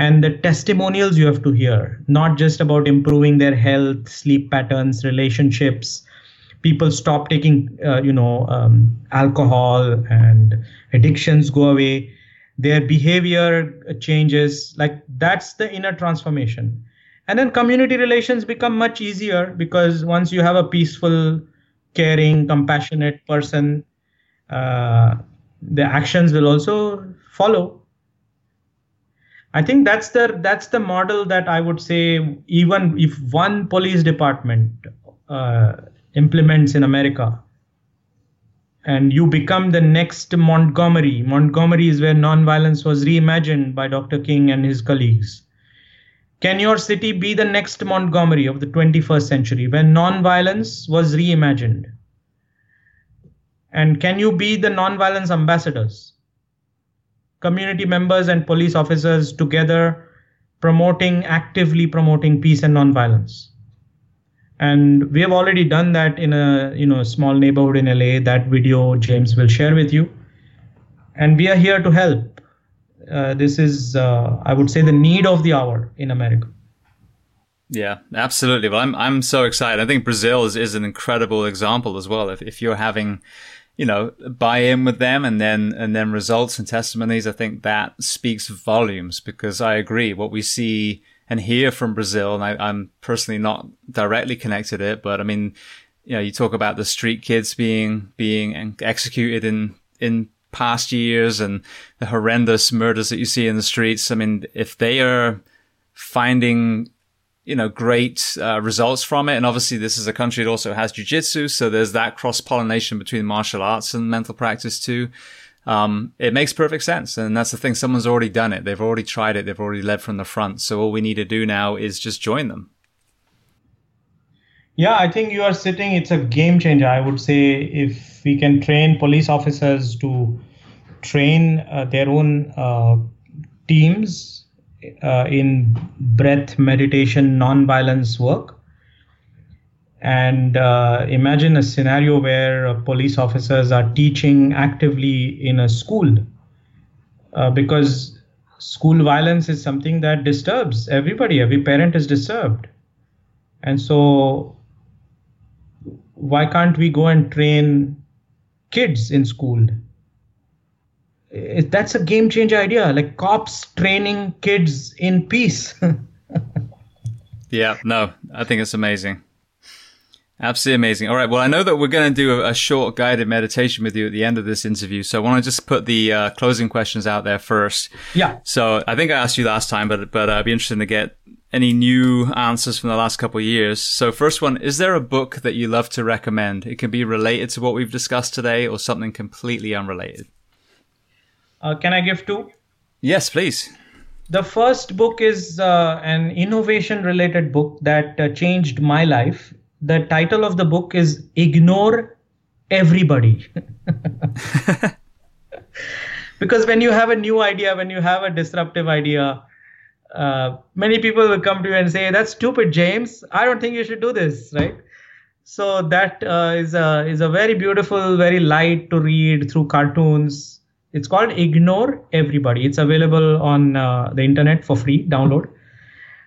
and the testimonials you have to hear not just about improving their health sleep patterns relationships. People stop taking uh, you know um, alcohol and addictions go away. Their behavior changes. Like that's the inner transformation. And then community relations become much easier because once you have a peaceful caring compassionate person uh, the actions will also follow I think that's the that's the model that I would say even if one police department uh, implements in America, and you become the next Montgomery. Montgomery is where nonviolence was reimagined by Dr. King and his colleagues. Can your city be the next Montgomery of the 21st century when nonviolence was reimagined? And can you be the nonviolence ambassadors? Community members and police officers together promoting actively promoting peace and nonviolence and we have already done that in a you know small neighborhood in la that video james will share with you and we are here to help uh, this is uh, i would say the need of the hour in america Yeah, absolutely. Well, I'm I'm so excited. I think Brazil is, is an incredible example as well. If if you're having, you know, buy in with them and then and then results and testimonies, I think that speaks volumes because I agree. What we see and hear from Brazil, and I, I'm personally not directly connected to it, but I mean, you know, you talk about the street kids being being executed in in past years and the horrendous murders that you see in the streets. I mean, if they are finding you know, great uh, results from it. And obviously, this is a country that also has jujitsu, so there's that cross pollination between martial arts and mental practice too. Um, it makes perfect sense, and that's the thing. Someone's already done it. They've already tried it. They've already led from the front. So all we need to do now is just join them. Yeah, I think you are sitting. It's a game changer. I would say if we can train police officers to train uh, their own uh, teams uh, in breath meditation non-violence work. And uh, imagine a scenario where uh, police officers are teaching actively in a school uh, because school violence is something that disturbs everybody. Every parent is disturbed. And so why can't we go and train kids in school that's a game changer idea. Like cops training kids in peace. Yeah no i think it's amazing. Absolutely amazing. All right well i know that we're going to do a, a, short guided meditation with you at the end of this interview so i want to just put the uh, closing questions out there first. Yeah. So i think i asked you last time but but uh, i'd be interested to get any new answers from the last couple of years. So first one is there a book that you love to recommend? It can be related to what we've discussed today or something completely unrelated uh, can I give two? Yes, please. The first book is uh, an innovation related book that uh, changed my life. The title of the book is Ignore Everybody. because when you have a new idea, when you have a disruptive idea, uh, many people will come to you and say, "That's stupid, James. I don't think you should do this." Right? So that uh, is a is a very beautiful, very light to read through cartoons it's called Ignore Everybody. It's available on uh, the internet for free download.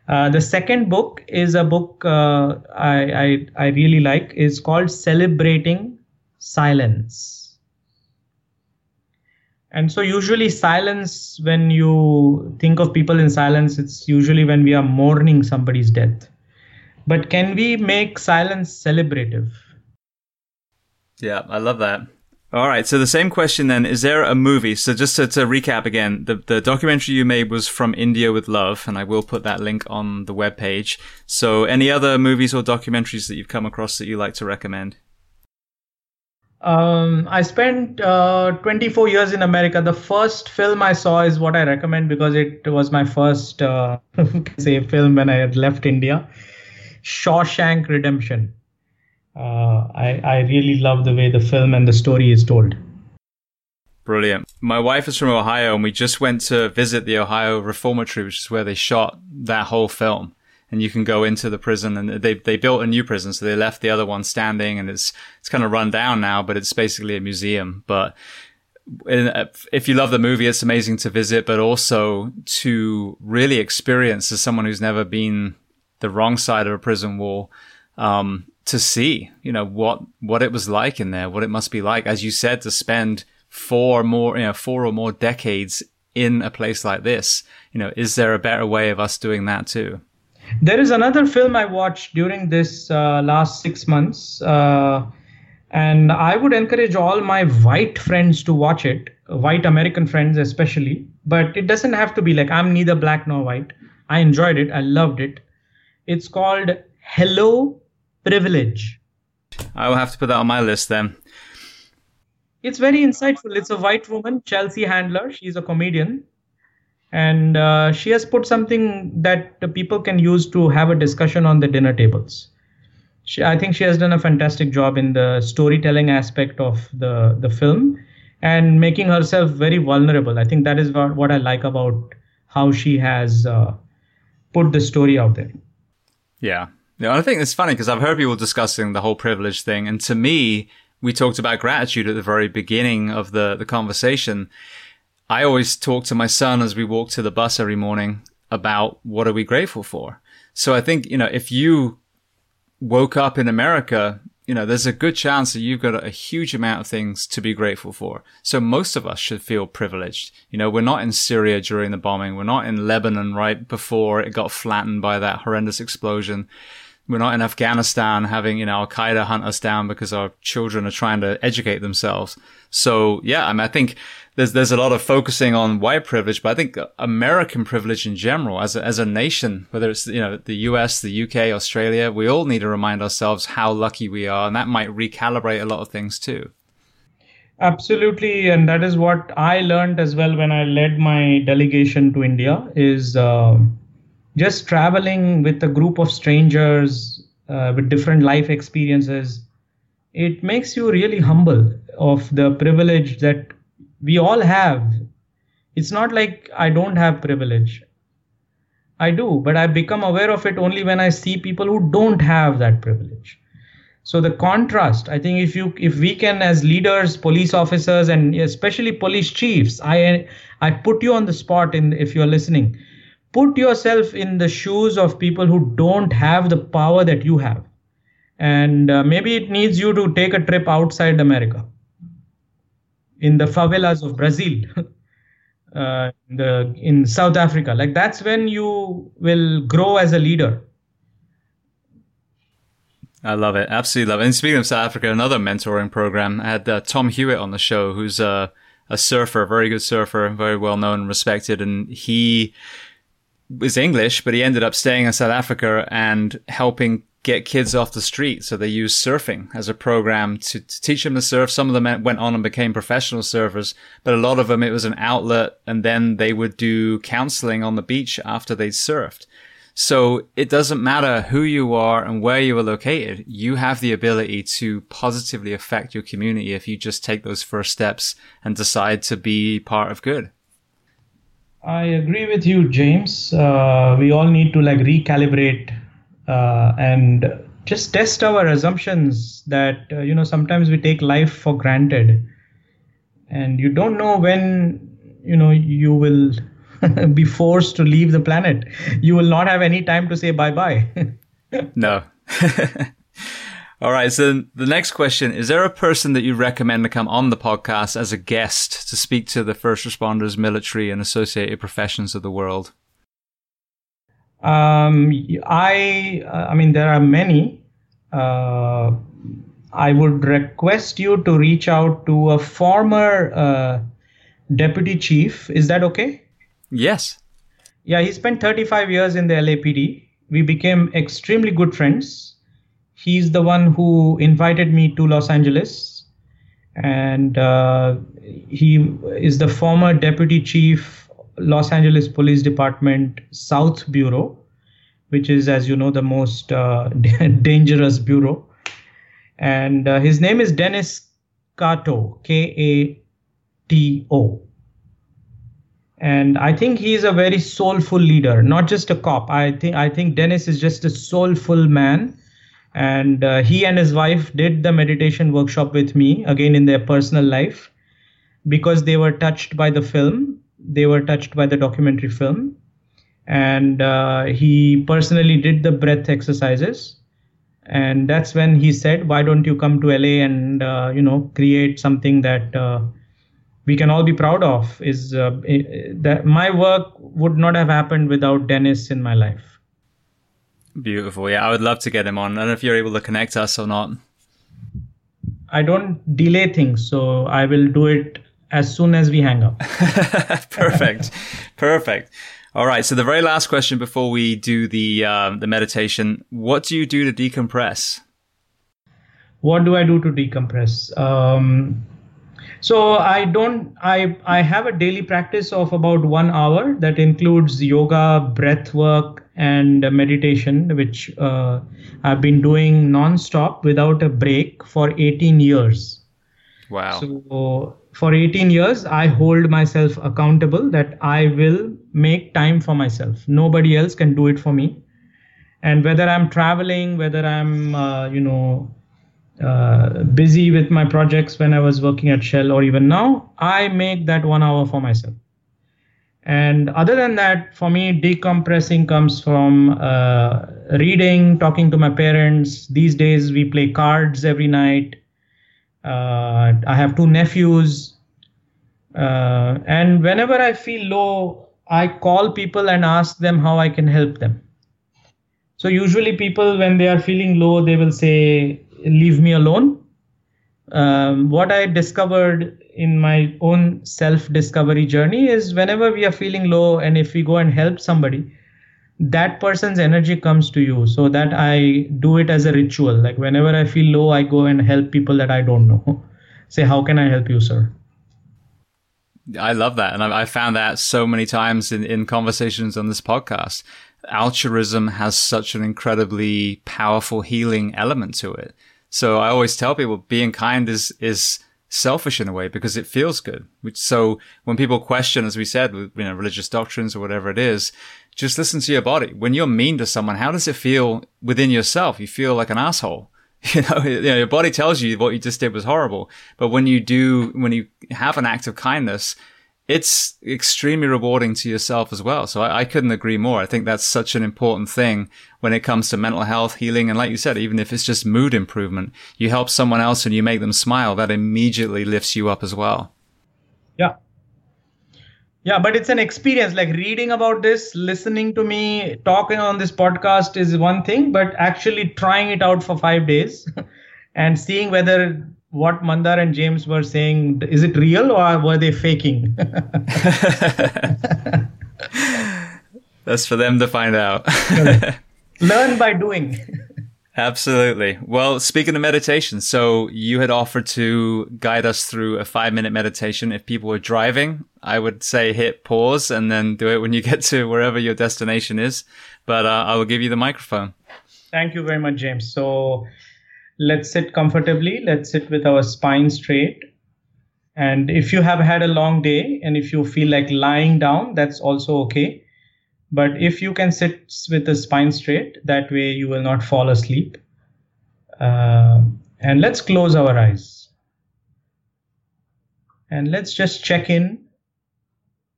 Uh, the second book is a book uh, I, I, I really like. is called Celebrating Silence. And so usually silence, when you think of people in silence, it's usually when we are mourning somebody's death. But can we make silence celebrative? Yeah, I love that. All right. So the same question then: Is there a movie? So just to, to, recap again, the the documentary you made was from India with Love, and I will put that link on the web page. So any other movies or documentaries that you've come across that you like to recommend? Um, I spent uh, 24 years in America. The first film I saw is what I recommend because it was my first, uh, say, film when I had left India. Shawshank Redemption uh, I, I really love the way the film and the story is told. Brilliant. My wife is from Ohio, and we just went to visit the Ohio Reformatory, which is where they shot that whole film. And you can go into the prison, and they they built a new prison, so they left the other one standing, and it's it's kind of run down now, but it's basically a museum. But if you love the movie, it's amazing to visit, but also to really experience as someone who's never been the wrong side of a prison wall. Um, to see, you know, what, what it was like in there, what it must be like, as you said, to spend four more, you know, four or more decades in a place like this. You know, is there a better way of us doing that too? There is another film I watched during this uh, last six months, uh, and I would encourage all my white friends to watch it, white American friends especially. But it doesn't have to be like I'm neither black nor white. I enjoyed it. I loved it. It's called Hello privilege. I will have to put that on my list then. It's very insightful. It's a white woman, Chelsea Handler. She's a comedian. And uh, she has put something that people can use to have a discussion on the dinner tables. She, I think she has done a fantastic job in the storytelling aspect of the, the film and making herself very vulnerable. I think that is what, what I like about how she has uh, put the story out there. Yeah, yeah, I think it's funny because I've heard people discussing the whole privilege thing, and to me, we talked about gratitude at the very beginning of the the conversation. I always talk to my son as we walk to the bus every morning about what are we grateful for. So I think, you know, if you woke up in America, you know, there's a good chance that you've got a huge amount of things to be grateful for. So most of us should feel privileged. You know, we're not in Syria during the bombing. We're not in Lebanon right before it got flattened by that horrendous explosion. We're not in Afghanistan having, you know, Al Qaeda hunt us down because our children are trying to educate themselves. So yeah, I mean, I think there's, there's a lot of focusing on white privilege, but I think American privilege in general as a, as a nation, whether it's, you know, the US, the UK, Australia, we all need to remind ourselves how lucky we are. And that might recalibrate a lot of things too. Absolutely. And that is what I learned as well when I led my delegation to India is, uh, just traveling with a group of strangers uh, with different life experiences it makes you really humble of the privilege that we all have. It's not like i don't have privilege. I do but i become aware of it only when i see people who don't have that privilege. So the contrast i think if you if we can as leaders police officers and especially police chiefs i i put you on the spot in if you're listening put yourself in the shoes of people who don't have the power that you have and uh, maybe it needs you to take a trip outside america in the favelas of brazil uh, in the in south africa like that's when you will grow as a leader I love it. Absolutely love it. And speaking of South Africa, another mentoring program, I had uh, Tom Hewitt on the show, who's a, a surfer, very good surfer, very well known and respected. And he was English, but he ended up staying in South Africa and helping get kids off the street. So they used surfing as a program to, to, teach them to surf. Some of them went on and became professional surfers, but a lot of them, it was an outlet. And then they would do counseling on the beach after they surfed. So it doesn't matter who you are and where you are located. You have the ability to positively affect your community if you just take those first steps and decide to be part of good. I agree with you, James. Uh, we all need to like recalibrate uh, and just test our assumptions that uh, you know sometimes we take life for granted, and you don't know when you know you will be forced to leave the planet. You will not have any time to say bye bye. no. All right. So the next question is there a person that you recommend to come on the podcast as a guest to speak to the first responders, military, and associated professions of the world? Um, I, uh, I mean, there are many. Uh, I would request you to reach out to a former uh, deputy chief. Is that okay? Yes. Yeah, he spent 35 years in the LAPD. We became extremely good friends he's the one who invited me to Los Angeles, and uh, he is the former deputy chief, Los Angeles Police Department South Bureau, which is, as you know, the most uh, dangerous bureau. And uh, his name is Dennis Kato, K A T O. And I think he is a very soulful leader, not just a cop. I think I think Dennis is just a soulful man and uh, he and his wife did the meditation workshop with me again in their personal life. Because they were touched by the film they were touched by the documentary film. And uh, he personally did the breath exercises. And that's when he said why don't you come to la and uh, you know create something that uh, we can all be proud of? is uh, that my work would not have happened without dennis in my life Beautiful. Yeah, I would love to get him on. I don't know if you're able to connect us or not. I don't delay things, so I will do it as soon as we hang up. Perfect. Perfect. All right. So the very last question before we do the uh, the meditation: What do you do to decompress? What do I do to decompress? Um, so I don't. I I have a daily practice of about one hour that includes yoga, breath work, and meditation, which uh, I've been doing non-stop without a break for 18 years. Wow. So for 18 years, I hold myself accountable that I will make time for myself. Nobody else can do it for me. And whether I'm traveling, whether I'm, uh, you know, uh, busy with my projects when I was working at Shell or even now, I make that one hour for myself And other than that, for me, decompressing comes from uh, reading, talking to my parents. These days, we play cards every night. Uh, I have two nephews. Uh, and whenever I feel low, I call people and ask them how I can help them. So, usually, people, when they are feeling low, they will say, Leave me alone. Um, what I discovered in my own self discovery journey is whenever we are feeling low and if we go and help somebody that person's energy comes to you so that i do it as a ritual like whenever i feel low i go and help people that i don't know say how can i help you sir I love that. And I, found that so many times in, in conversations on this podcast. Altruism has such an incredibly powerful healing element to it. So I always tell people being kind is, is selfish in a way because it feels good. So when people question, as we said, you know, religious doctrines or whatever it is, just listen to your body. When you're mean to someone, how does it feel within yourself? You feel like an asshole. You know, you know, your body tells you what you just did was horrible. But when you do, when you have an act of kindness, it's extremely rewarding to yourself as well. So I, I, couldn't agree more. I think that's such an important thing when it comes to mental health, healing. And like you said, even if it's just mood improvement, you help someone else and you make them smile, that immediately lifts you up as well. Yeah. Yeah, but it's an experience like reading about this, listening to me talking on this podcast is one thing, but actually trying it out for five days and seeing whether what Mandar and James were saying, is it real or were they faking? That's for them to find out. Learn by doing. Absolutely. Well, speaking of meditation, so you had offered to guide us through a five minute meditation. If people were driving, I would say hit pause and then do it when you get to wherever your destination is. But uh, I will give you the microphone. Thank you very much, James. So let's sit comfortably. Let's sit with our spine straight. And if you have had a long day and if you feel like lying down, that's also okay. But if you can sit with the spine straight, that way you will not fall asleep. Uh, and let's close our eyes. And let's just check in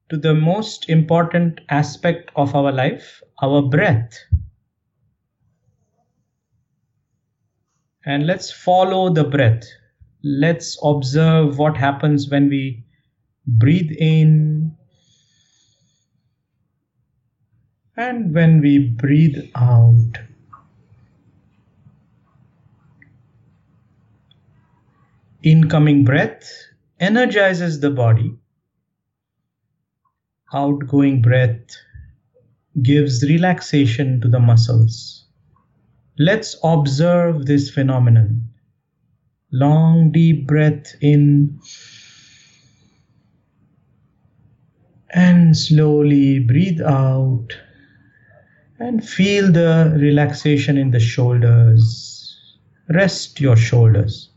to the most important aspect of our life our breath. And let's follow the breath. Let's observe what happens when we breathe in and when we breathe out. Incoming breath energizes the body. Outgoing breath gives relaxation to the muscles. Let's observe this phenomenon. Long, deep breath in and slowly breathe out and feel the relaxation in the shoulders. Rest your shoulders.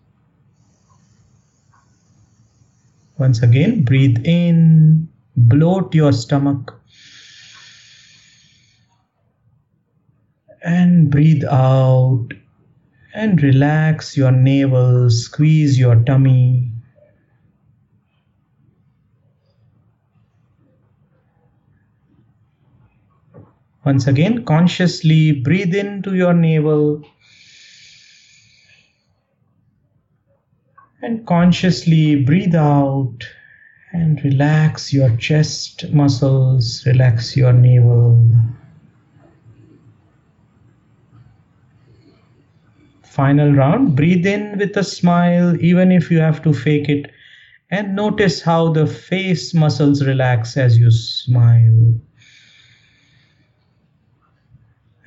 Once again, breathe in, bloat your stomach. And breathe out. And relax your navel, squeeze your tummy. Once again, consciously breathe into your navel. And consciously breathe out. And relax your chest muscles, relax your navel. Final round. Breathe in with a smile, even if you have to fake it. And notice how the face muscles relax as you smile.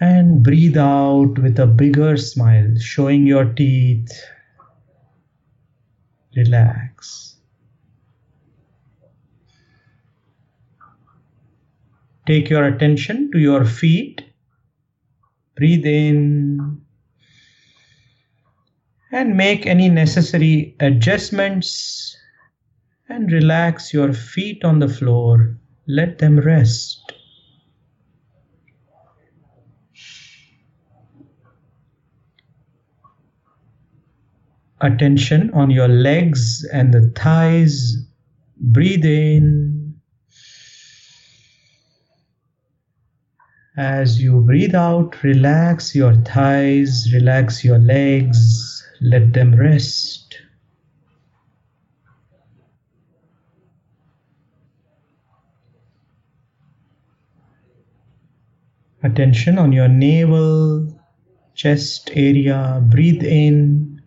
And breathe out with a bigger smile, showing your teeth. Relax. Take your attention to your feet. Breathe in and make any necessary adjustments and relax your feet on the floor. Let them rest. Attention on your legs and the thighs. Breathe in As you breathe out, relax your thighs, relax your legs, let them rest. Attention on your navel, chest area. Breathe in.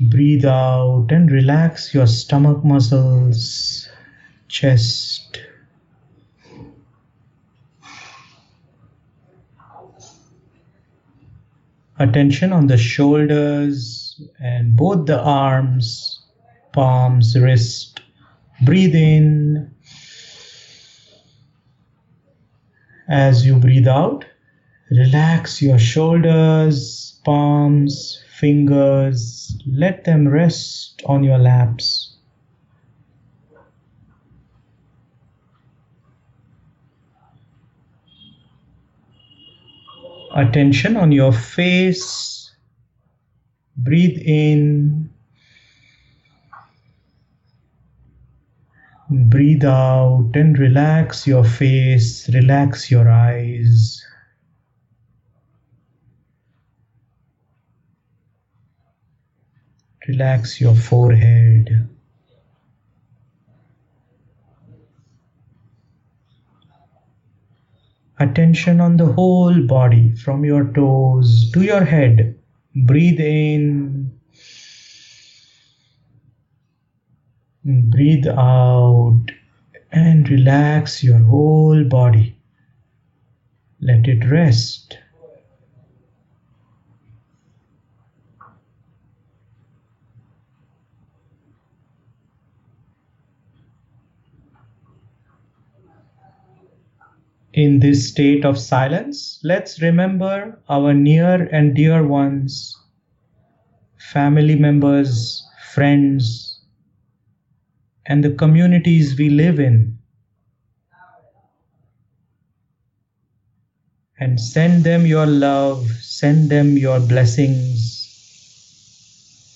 Breathe out and relax your stomach muscles, chest. Attention on the shoulders and both the arms, palms, wrist. Breathe in. As you breathe out, relax your shoulders, palms, fingers. Let them rest on your laps. Attention on your face. Breathe in. Breathe out and relax your face, relax your eyes. Relax your forehead. Attention on the whole body from your toes to your head. Breathe in. Breathe out and relax your whole body. Let it rest. In this state of silence, let's remember our near and dear ones, family members, friends, and the communities we live in. And send them your love, send them your blessings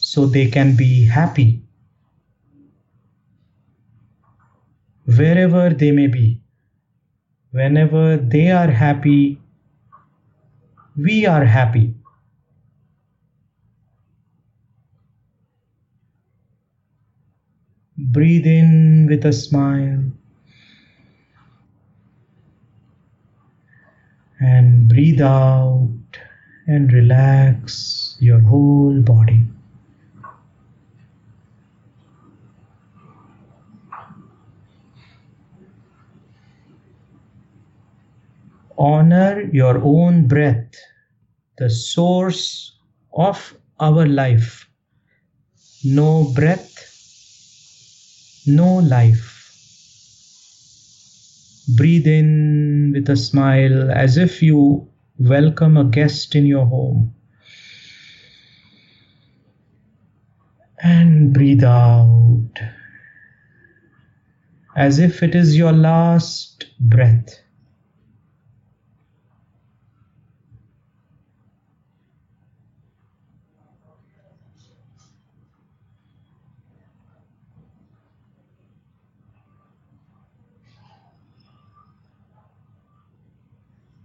so they can be happy wherever they may be. Whenever they are happy, we are happy. Breathe in with a smile and breathe out and relax your whole body. Honor your own breath, the source of our life. No breath, no life. Breathe in with a smile as if you welcome a guest in your home. And breathe out as if it is your last breath.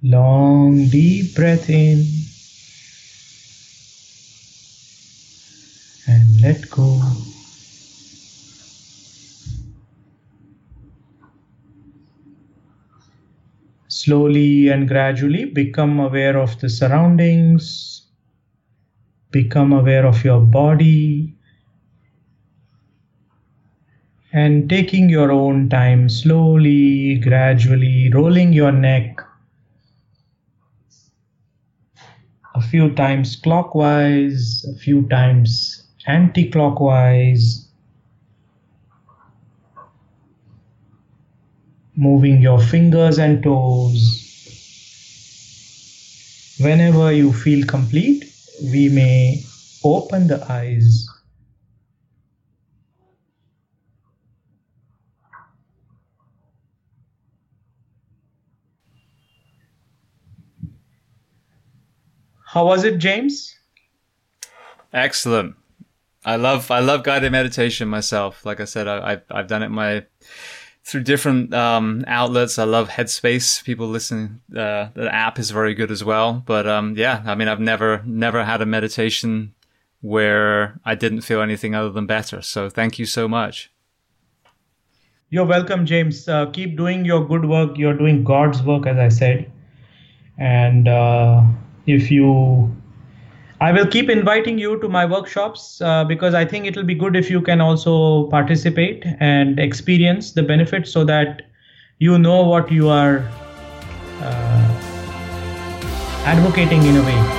Long deep breath in and let go. Slowly and gradually become aware of the surroundings, become aware of your body, and taking your own time, slowly, gradually rolling your neck a few times clockwise, a few times anti clockwise, moving your fingers and toes. Whenever you feel complete, we may open the eyes. How was it, James? Excellent. I love I love guided meditation myself. Like I said, I, have I've done it my through different um, outlets. I love Headspace. People listening, uh, the app is very good as well. But um, yeah, I mean, I've never never had a meditation where I didn't feel anything other than better. So thank you so much. You're welcome, James. Uh, keep doing your good work. You're doing God's work, as I said. And uh, if you, I will keep inviting you to my workshops uh, because I think it'll be good if you can also participate and experience the benefits so that you know what you are uh, advocating in a way.